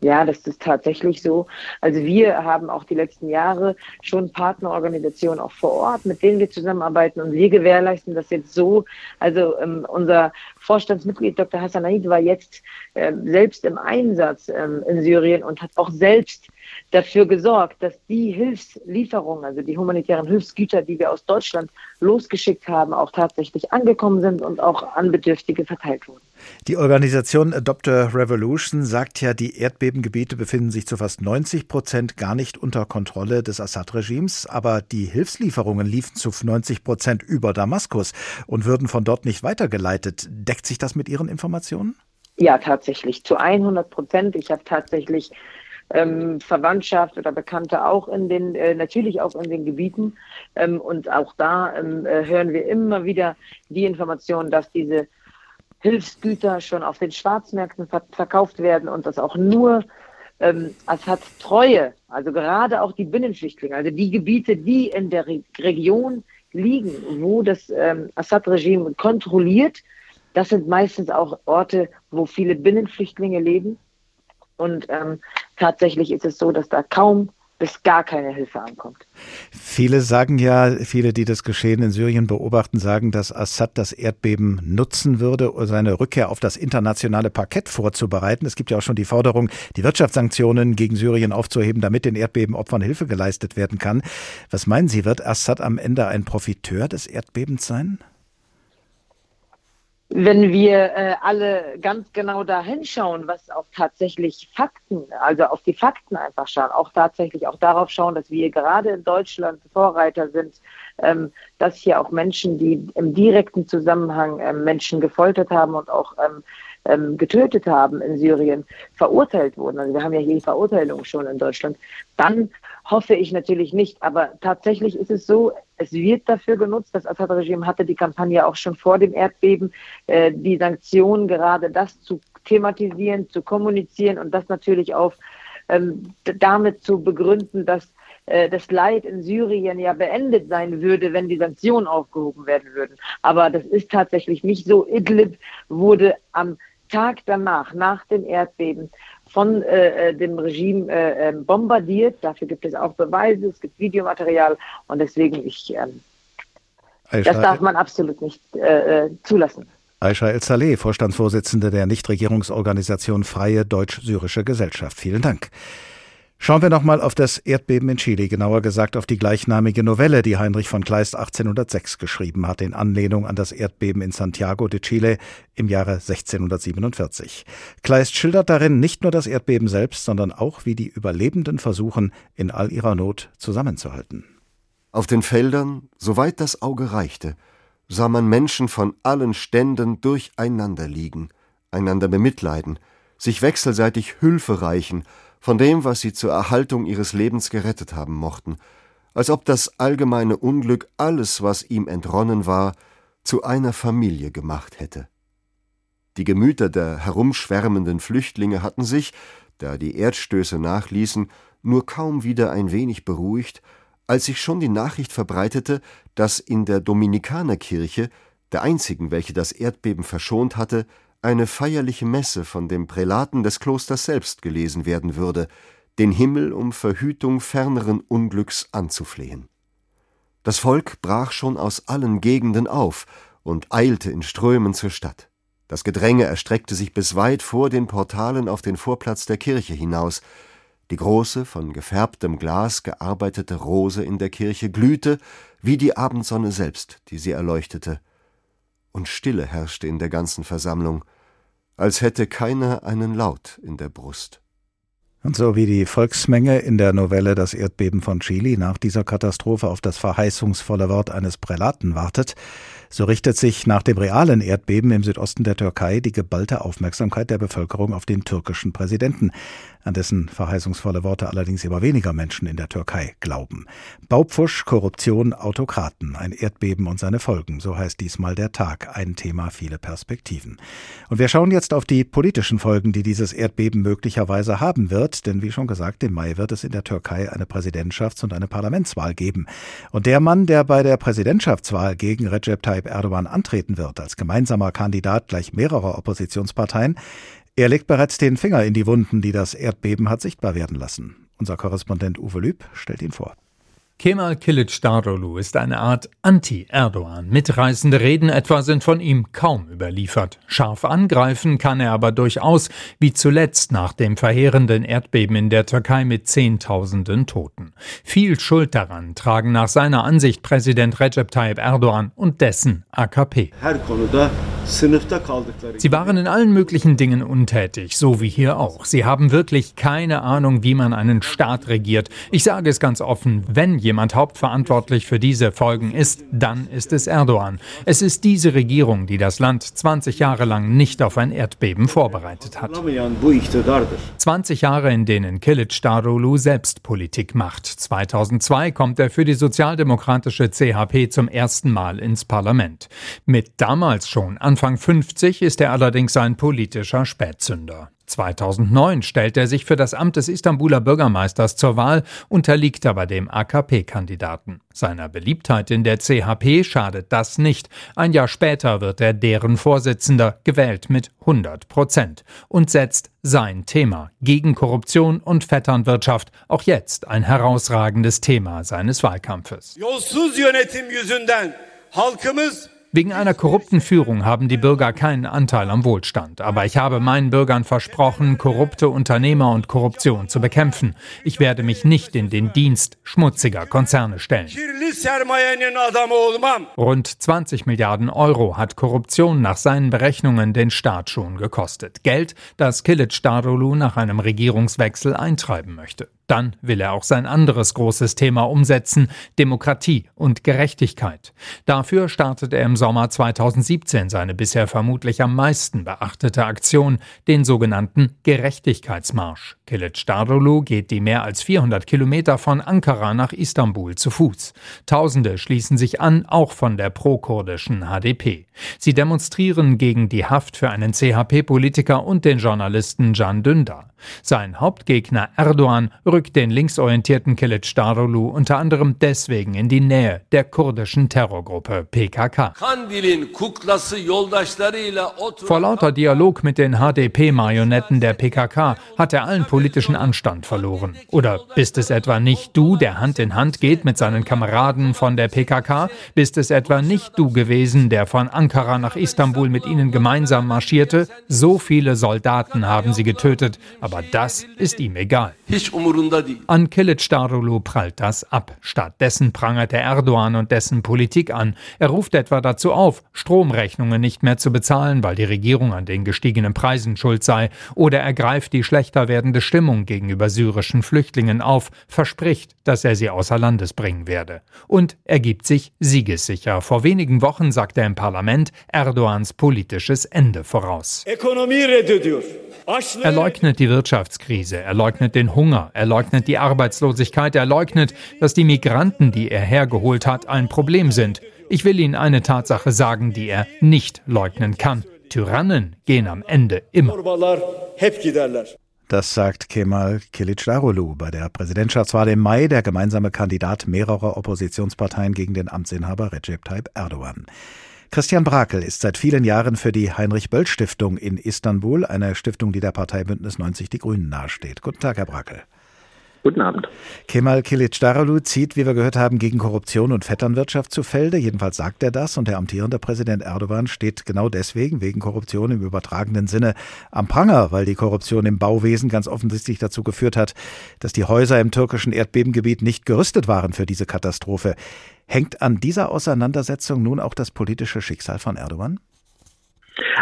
Ja, das ist tatsächlich so. Also wir haben auch die letzten Jahre schon Partnerorganisationen auch vor Ort, mit denen wir zusammenarbeiten und wir gewährleisten das jetzt so. Also ähm, unser Vorstandsmitglied Dr. Hassan Haid war jetzt äh, selbst im Einsatz ähm, in Syrien und hat auch selbst dafür gesorgt, dass die Hilfslieferungen, also die humanitären Hilfsgüter, die wir aus Deutschland losgeschickt haben, auch tatsächlich angekommen sind und auch an Bedürftige verteilt wurden. Die Organisation Adopt a Revolution sagt ja, die Erdbebengebiete befinden sich zu fast 90 Prozent gar nicht unter Kontrolle des Assad-Regimes, aber die Hilfslieferungen liefen zu 90 Prozent über Damaskus und würden von dort nicht weitergeleitet. Deckt sich das mit Ihren Informationen? Ja, tatsächlich, zu 100 Prozent. Ich habe tatsächlich ähm, Verwandtschaft oder Bekannte auch in den, äh, natürlich auch in den Gebieten. Ähm, und auch da ähm, äh, hören wir immer wieder die Information, dass diese Hilfsgüter schon auf den Schwarzmärkten ver verkauft werden und das auch nur ähm, Assad Treue, also gerade auch die Binnenflüchtlinge, also die Gebiete, die in der Re Region liegen, wo das ähm, Assad-Regime kontrolliert, das sind meistens auch Orte, wo viele Binnenflüchtlinge leben. Und ähm, tatsächlich ist es so, dass da kaum bis gar keine Hilfe ankommt. Viele sagen ja, viele, die das Geschehen in Syrien beobachten, sagen, dass Assad das Erdbeben nutzen würde, um seine Rückkehr auf das internationale Parkett vorzubereiten. Es gibt ja auch schon die Forderung, die Wirtschaftssanktionen gegen Syrien aufzuheben, damit den Erdbebenopfern Hilfe geleistet werden kann. Was meinen Sie, wird Assad am Ende ein Profiteur des Erdbebens sein? Wenn wir äh, alle ganz genau da hinschauen, was auch tatsächlich Fakten, also auf die Fakten einfach schauen, auch tatsächlich auch darauf schauen, dass wir gerade in Deutschland Vorreiter sind, ähm, dass hier auch Menschen, die im direkten Zusammenhang ähm, Menschen gefoltert haben und auch ähm, ähm, getötet haben in Syrien, verurteilt wurden. Also wir haben ja hier die Verurteilung schon in Deutschland. Dann hoffe ich natürlich nicht. Aber tatsächlich ist es so, es wird dafür genutzt. Das Assad-Regime hatte die Kampagne auch schon vor dem Erdbeben, äh, die Sanktionen gerade das zu thematisieren, zu kommunizieren und das natürlich auch ähm, damit zu begründen, dass äh, das Leid in Syrien ja beendet sein würde, wenn die Sanktionen aufgehoben werden würden. Aber das ist tatsächlich nicht so. Idlib wurde am Tag danach, nach dem Erdbeben, von äh, äh, dem Regime äh, ähm, bombardiert. Dafür gibt es auch Beweise, es gibt Videomaterial und deswegen ich, ähm, das darf man absolut nicht äh, äh zulassen. Aisha El-Saleh, Vorstandsvorsitzende der Nichtregierungsorganisation Freie Deutsch-Syrische Gesellschaft. Vielen Dank. Schauen wir nochmal auf das Erdbeben in Chile, genauer gesagt auf die gleichnamige Novelle, die Heinrich von Kleist 1806 geschrieben hat, in Anlehnung an das Erdbeben in Santiago de Chile im Jahre 1647. Kleist schildert darin nicht nur das Erdbeben selbst, sondern auch, wie die Überlebenden versuchen, in all ihrer Not zusammenzuhalten. Auf den Feldern, soweit das Auge reichte, sah man Menschen von allen Ständen durcheinander liegen, einander bemitleiden, sich wechselseitig Hülfe reichen von dem, was sie zur Erhaltung ihres Lebens gerettet haben mochten, als ob das allgemeine Unglück alles, was ihm entronnen war, zu einer Familie gemacht hätte. Die Gemüter der herumschwärmenden Flüchtlinge hatten sich, da die Erdstöße nachließen, nur kaum wieder ein wenig beruhigt, als sich schon die Nachricht verbreitete, dass in der Dominikanerkirche, der einzigen, welche das Erdbeben verschont hatte, eine feierliche Messe von dem Prälaten des Klosters selbst gelesen werden würde, den Himmel um Verhütung ferneren Unglücks anzuflehen. Das Volk brach schon aus allen Gegenden auf und eilte in Strömen zur Stadt. Das Gedränge erstreckte sich bis weit vor den Portalen auf den Vorplatz der Kirche hinaus. Die große, von gefärbtem Glas gearbeitete Rose in der Kirche glühte wie die Abendsonne selbst, die sie erleuchtete. Und Stille herrschte in der ganzen Versammlung als hätte keiner einen Laut in der Brust. Und so wie die Volksmenge in der Novelle Das Erdbeben von Chile nach dieser Katastrophe auf das verheißungsvolle Wort eines Prälaten wartet, so richtet sich nach dem realen Erdbeben im Südosten der Türkei die geballte Aufmerksamkeit der Bevölkerung auf den türkischen Präsidenten, an dessen verheißungsvolle Worte allerdings immer weniger Menschen in der Türkei glauben. Baupfusch, Korruption, Autokraten, ein Erdbeben und seine Folgen, so heißt diesmal der Tag, ein Thema, viele Perspektiven. Und wir schauen jetzt auf die politischen Folgen, die dieses Erdbeben möglicherweise haben wird, denn wie schon gesagt, im Mai wird es in der Türkei eine Präsidentschafts- und eine Parlamentswahl geben. Und der Mann, der bei der Präsidentschaftswahl gegen Recep Tayyip Erdogan antreten wird, als gemeinsamer Kandidat gleich mehrerer Oppositionsparteien, er legt bereits den Finger in die Wunden, die das Erdbeben hat sichtbar werden lassen. Unser Korrespondent Uwe Lüb stellt ihn vor. Kemal Kılıçdaroğlu ist eine Art Anti-Erdogan. Mitreißende Reden etwa sind von ihm kaum überliefert. Scharf angreifen kann er aber durchaus, wie zuletzt nach dem verheerenden Erdbeben in der Türkei mit Zehntausenden Toten. Viel Schuld daran tragen nach seiner Ansicht Präsident Recep Tayyip Erdogan und dessen AKP. Sie waren in allen möglichen Dingen untätig, so wie hier auch. Sie haben wirklich keine Ahnung, wie man einen Staat regiert. Ich sage es ganz offen, wenn jemand hauptverantwortlich für diese Folgen ist, dann ist es Erdogan. Es ist diese Regierung, die das Land 20 Jahre lang nicht auf ein Erdbeben vorbereitet hat. 20 Jahre, in denen Kilic Darulu selbst Politik macht. 2002 kommt er für die sozialdemokratische CHP zum ersten Mal ins Parlament. Mit damals schon Anfang 50 ist er allerdings ein politischer Spätzünder. 2009 stellt er sich für das Amt des Istanbuler Bürgermeisters zur Wahl, unterliegt aber dem AKP-Kandidaten. Seiner Beliebtheit in der CHP schadet das nicht. Ein Jahr später wird er deren Vorsitzender, gewählt mit 100 Prozent und setzt sein Thema gegen Korruption und Vetternwirtschaft, auch jetzt ein herausragendes Thema seines Wahlkampfes. Yolsuz yönetim yüzünden halkımız Wegen einer korrupten Führung haben die Bürger keinen Anteil am Wohlstand. Aber ich habe meinen Bürgern versprochen, korrupte Unternehmer und Korruption zu bekämpfen. Ich werde mich nicht in den Dienst schmutziger Konzerne stellen. Rund 20 Milliarden Euro hat Korruption nach seinen Berechnungen den Staat schon gekostet. Geld, das Kilic Darulu nach einem Regierungswechsel eintreiben möchte. Dann will er auch sein anderes großes Thema umsetzen, Demokratie und Gerechtigkeit. Dafür startet er im Sommer 2017 seine bisher vermutlich am meisten beachtete Aktion, den sogenannten Gerechtigkeitsmarsch. Kılıçdaroğlu geht die mehr als 400 Kilometer von Ankara nach Istanbul zu Fuß. Tausende schließen sich an, auch von der pro-kurdischen HDP. Sie demonstrieren gegen die Haft für einen CHP-Politiker und den Journalisten Can Dündar. Sein Hauptgegner Erdogan rückt den linksorientierten Kılıçdaroğlu unter anderem deswegen in die Nähe der kurdischen Terrorgruppe PKK. Vor lauter Dialog mit den HDP-Marionetten der PKK hat er allen politischen Anstand verloren. Oder bist es etwa nicht du, der Hand in Hand geht mit seinen Kameraden von der PKK? Bist es etwa nicht du gewesen, der von Ankara nach Istanbul mit ihnen gemeinsam marschierte? So viele Soldaten haben sie getötet, aber das ist ihm egal. An Kilic Darulu prallt das ab. Stattdessen prangert er Erdogan und dessen Politik an. Er ruft etwa dazu auf, Stromrechnungen nicht mehr zu bezahlen, weil die Regierung an den gestiegenen Preisen schuld sei. Oder er greift die schlechter werdende Stimmung gegenüber syrischen Flüchtlingen auf, verspricht, dass er sie außer Landes bringen werde. Und er gibt sich siegessicher. Vor wenigen Wochen sagt er im Parlament Erdogans politisches Ende voraus. Er leugnet die Wirtschaftskrise, er leugnet den Hunger, er leugnet die Arbeitslosigkeit, er leugnet, dass die Migranten, die er hergeholt hat, ein Problem sind. Ich will Ihnen eine Tatsache sagen, die er nicht leugnen kann. Tyrannen gehen am Ende immer. Das sagt Kemal Kilicdaroglu bei der Präsidentschaftswahl im Mai, der gemeinsame Kandidat mehrerer Oppositionsparteien gegen den Amtsinhaber Recep Tayyip Erdogan. Christian Brakel ist seit vielen Jahren für die Heinrich-Böll-Stiftung in Istanbul, eine Stiftung, die der Partei Bündnis 90 Die Grünen nahesteht. Guten Tag, Herr Brakel. Guten Abend. Kemal Kilicdaroglu zieht, wie wir gehört haben, gegen Korruption und Vetternwirtschaft zu Felde. Jedenfalls sagt er das. Und der amtierende Präsident Erdogan steht genau deswegen, wegen Korruption im übertragenen Sinne, am Pranger, weil die Korruption im Bauwesen ganz offensichtlich dazu geführt hat, dass die Häuser im türkischen Erdbebengebiet nicht gerüstet waren für diese Katastrophe. Hängt an dieser Auseinandersetzung nun auch das politische Schicksal von Erdogan?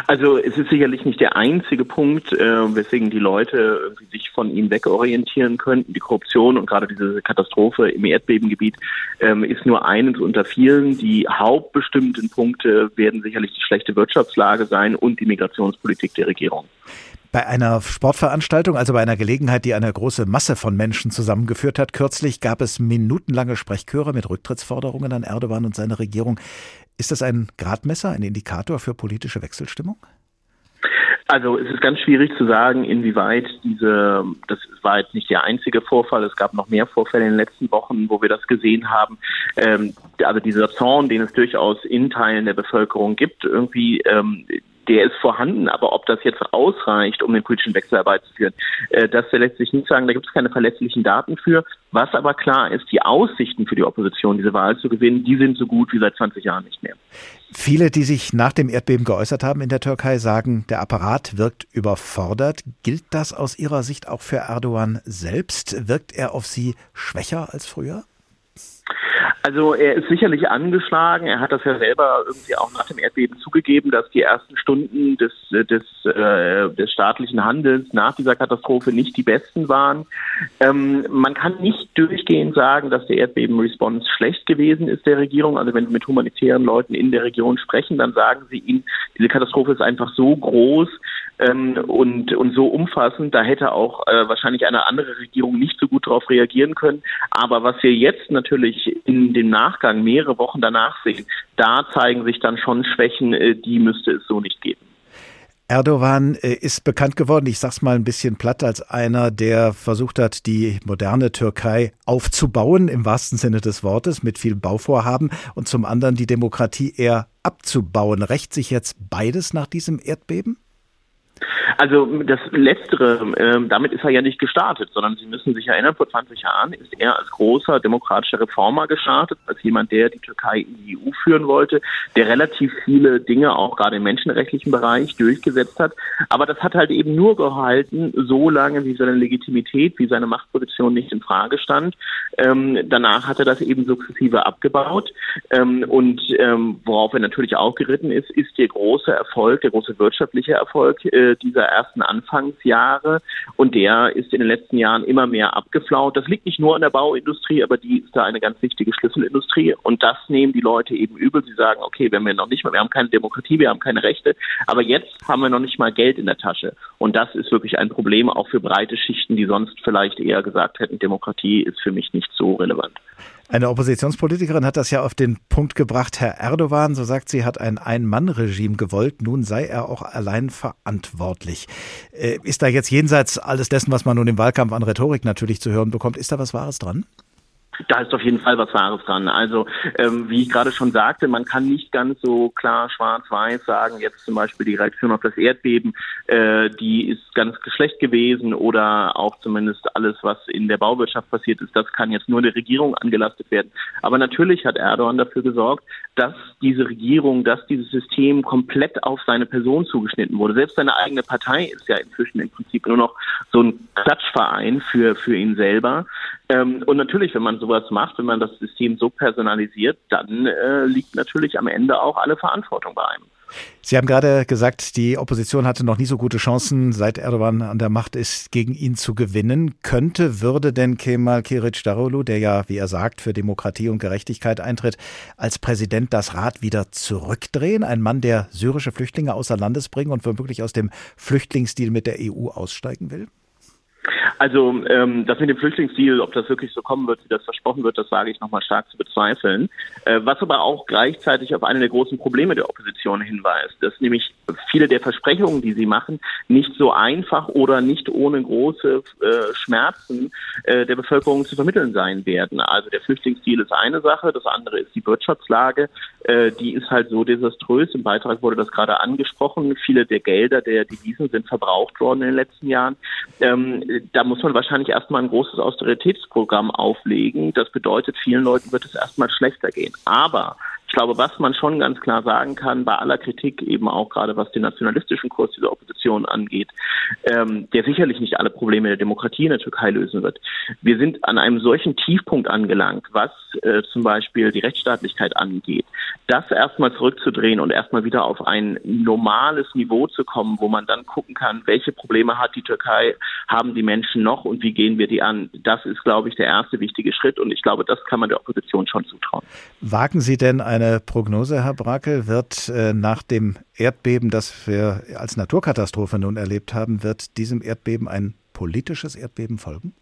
Also es ist sicherlich nicht der einzige Punkt, äh, weswegen die Leute sich von ihm wegorientieren könnten. Die Korruption und gerade diese Katastrophe im Erdbebengebiet ähm, ist nur eines unter vielen. Die hauptbestimmten Punkte werden sicherlich die schlechte Wirtschaftslage sein und die Migrationspolitik der Regierung. Bei einer Sportveranstaltung, also bei einer Gelegenheit, die eine große Masse von Menschen zusammengeführt hat, kürzlich gab es minutenlange Sprechchöre mit Rücktrittsforderungen an Erdogan und seine Regierung. Ist das ein Gradmesser, ein Indikator für politische Wechselstimmung? Also es ist ganz schwierig zu sagen, inwieweit diese, das war jetzt nicht der einzige Vorfall, es gab noch mehr Vorfälle in den letzten Wochen, wo wir das gesehen haben. Ähm, also dieser Zorn, den es durchaus in Teilen der Bevölkerung gibt, irgendwie ähm, der ist vorhanden, aber ob das jetzt ausreicht, um den politischen Wechsel herbeizuführen, äh, das lässt sich nicht sagen. Da gibt es keine verlässlichen Daten für. Was aber klar ist, die Aussichten für die Opposition, diese Wahl zu gewinnen, die sind so gut wie seit 20 Jahren nicht mehr. Viele, die sich nach dem Erdbeben geäußert haben in der Türkei, sagen, der Apparat wirkt überfordert. Gilt das aus Ihrer Sicht auch für Erdogan selbst? Wirkt er auf Sie schwächer als früher? Also er ist sicherlich angeschlagen. Er hat das ja selber irgendwie auch nach dem Erdbeben zugegeben, dass die ersten Stunden des, des, äh, des staatlichen Handels nach dieser Katastrophe nicht die besten waren. Ähm, man kann nicht durchgehend sagen, dass der Erdbeben-Response schlecht gewesen ist der Regierung. Also wenn Sie mit humanitären Leuten in der Region sprechen, dann sagen sie ihnen, diese Katastrophe ist einfach so groß, ähm, und, und so umfassend, da hätte auch äh, wahrscheinlich eine andere Regierung nicht so gut darauf reagieren können. Aber was wir jetzt natürlich in dem Nachgang mehrere Wochen danach sehen, da zeigen sich dann schon Schwächen, äh, die müsste es so nicht geben. Erdogan äh, ist bekannt geworden, ich sag's mal ein bisschen platt, als einer, der versucht hat, die moderne Türkei aufzubauen, im wahrsten Sinne des Wortes, mit viel Bauvorhaben und zum anderen die Demokratie eher abzubauen. Rächt sich jetzt beides nach diesem Erdbeben? Also das Letztere, äh, damit ist er ja nicht gestartet, sondern Sie müssen sich erinnern, vor 20 Jahren ist er als großer demokratischer Reformer gestartet, als jemand, der die Türkei in die EU führen wollte, der relativ viele Dinge auch gerade im menschenrechtlichen Bereich durchgesetzt hat. Aber das hat halt eben nur gehalten, so lange wie seine Legitimität, wie seine Machtposition nicht in Frage stand. Ähm, danach hat er das eben sukzessive abgebaut. Ähm, und ähm, worauf er natürlich auch geritten ist, ist der große Erfolg, der große wirtschaftliche Erfolg äh, dieser ersten Anfangsjahre und der ist in den letzten Jahren immer mehr abgeflaut. Das liegt nicht nur an der Bauindustrie, aber die ist da eine ganz wichtige Schlüsselindustrie und das nehmen die Leute eben übel. Sie sagen, okay, wir noch nicht mal, wir haben keine Demokratie, wir haben keine Rechte, aber jetzt haben wir noch nicht mal Geld in der Tasche und das ist wirklich ein Problem auch für breite Schichten, die sonst vielleicht eher gesagt hätten, Demokratie ist für mich nicht so relevant. Eine Oppositionspolitikerin hat das ja auf den Punkt gebracht, Herr Erdogan, so sagt sie, hat ein Ein-Mann-Regime gewollt, nun sei er auch allein verantwortlich. Äh, ist da jetzt jenseits alles dessen, was man nun im Wahlkampf an Rhetorik natürlich zu hören bekommt, ist da was Wahres dran? Da ist auf jeden Fall was Wahres dran. Also ähm, wie ich gerade schon sagte, man kann nicht ganz so klar schwarz-weiß sagen, jetzt zum Beispiel die Reaktion auf das Erdbeben, äh, die ist ganz schlecht gewesen oder auch zumindest alles, was in der Bauwirtschaft passiert ist, das kann jetzt nur der Regierung angelastet werden. Aber natürlich hat Erdogan dafür gesorgt, dass diese Regierung, dass dieses System komplett auf seine Person zugeschnitten wurde. Selbst seine eigene Partei ist ja inzwischen im Prinzip nur noch so ein Klatschverein für, für ihn selber. Ähm, und natürlich, wenn man sowas macht, wenn man das System so personalisiert, dann äh, liegt natürlich am Ende auch alle Verantwortung bei einem. Sie haben gerade gesagt, die Opposition hatte noch nie so gute Chancen, seit Erdogan an der Macht ist, gegen ihn zu gewinnen. Könnte, würde denn Kemal Kılıçdaroğlu, der ja, wie er sagt, für Demokratie und Gerechtigkeit eintritt, als Präsident das Rad wieder zurückdrehen? Ein Mann, der syrische Flüchtlinge außer Landes bringen und womöglich aus dem Flüchtlingsdeal mit der EU aussteigen will? Also ähm, das mit dem Flüchtlingsdeal, ob das wirklich so kommen wird, wie das versprochen wird, das sage ich nochmal stark zu bezweifeln. Äh, was aber auch gleichzeitig auf eine der großen Probleme der Opposition hinweist, dass nämlich viele der Versprechungen, die sie machen, nicht so einfach oder nicht ohne große äh, Schmerzen äh, der Bevölkerung zu vermitteln sein werden. Also der Flüchtlingsdeal ist eine Sache, das andere ist die Wirtschaftslage. Äh, die ist halt so desaströs. Im Beitrag wurde das gerade angesprochen. Viele der Gelder der Devisen sind verbraucht worden in den letzten Jahren. Ähm, da muss man wahrscheinlich erstmal ein großes Austeritätsprogramm auflegen. Das bedeutet, vielen Leuten wird es erstmal schlechter gehen. Aber ich glaube, was man schon ganz klar sagen kann, bei aller Kritik eben auch gerade was den nationalistischen Kurs dieser Opposition angeht, ähm, der sicherlich nicht alle Probleme der Demokratie in der Türkei lösen wird. Wir sind an einem solchen Tiefpunkt angelangt, was äh, zum Beispiel die Rechtsstaatlichkeit angeht. Das erstmal zurückzudrehen und erstmal wieder auf ein normales Niveau zu kommen, wo man dann gucken kann, welche Probleme hat die Türkei, haben die Menschen noch und wie gehen wir die an. Das ist, glaube ich, der erste wichtige Schritt und ich glaube, das kann man der Opposition schon zutrauen. Wagen Sie denn eine eine Prognose, Herr Brakel, wird äh, nach dem Erdbeben, das wir als Naturkatastrophe nun erlebt haben, wird diesem Erdbeben ein politisches Erdbeben folgen?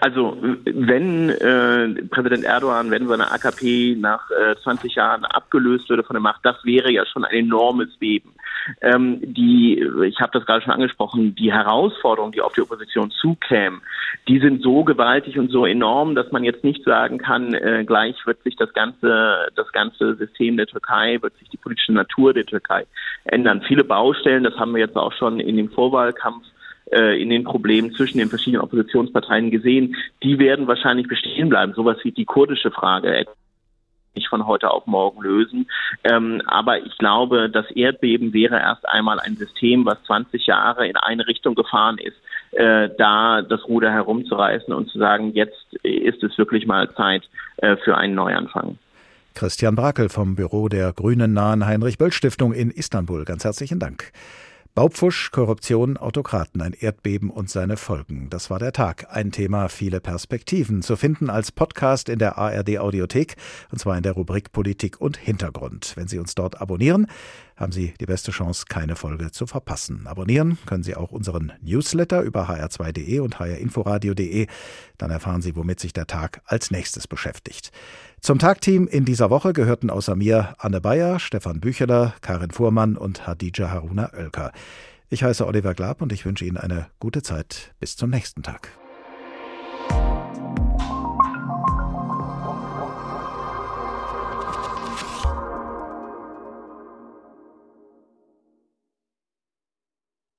Also wenn äh, Präsident Erdogan, wenn seine AKP nach äh, 20 Jahren abgelöst würde von der Macht, das wäre ja schon ein enormes Beben. Ähm, die, ich habe das gerade schon angesprochen, die Herausforderungen, die auf die Opposition zukämen, die sind so gewaltig und so enorm, dass man jetzt nicht sagen kann, äh, gleich wird sich das ganze, das ganze System der Türkei, wird sich die politische Natur der Türkei ändern. Viele Baustellen, das haben wir jetzt auch schon in dem Vorwahlkampf in den Problemen zwischen den verschiedenen Oppositionsparteien gesehen, die werden wahrscheinlich bestehen bleiben. Sowas wie die kurdische Frage nicht von heute auf morgen lösen. Ähm, aber ich glaube, das Erdbeben wäre erst einmal ein System, was 20 Jahre in eine Richtung gefahren ist, äh, da das Ruder herumzureißen und zu sagen, jetzt ist es wirklich mal Zeit äh, für einen Neuanfang. Christian Brakel vom Büro der Grünen nahen Heinrich Böll Stiftung in Istanbul. Ganz herzlichen Dank. Baupfusch, Korruption, Autokraten, ein Erdbeben und seine Folgen. Das war der Tag. Ein Thema, viele Perspektiven. Zu finden als Podcast in der ARD Audiothek, und zwar in der Rubrik Politik und Hintergrund. Wenn Sie uns dort abonnieren, haben Sie die beste Chance, keine Folge zu verpassen. Abonnieren können Sie auch unseren Newsletter über hr2.de und hrinforadio.de. Dann erfahren Sie, womit sich der Tag als nächstes beschäftigt. Zum Tagteam in dieser Woche gehörten außer mir Anne Bayer, Stefan Bücheler, Karin Fuhrmann und Hadija Haruna Oelker. Ich heiße Oliver Glab und ich wünsche Ihnen eine gute Zeit. Bis zum nächsten Tag.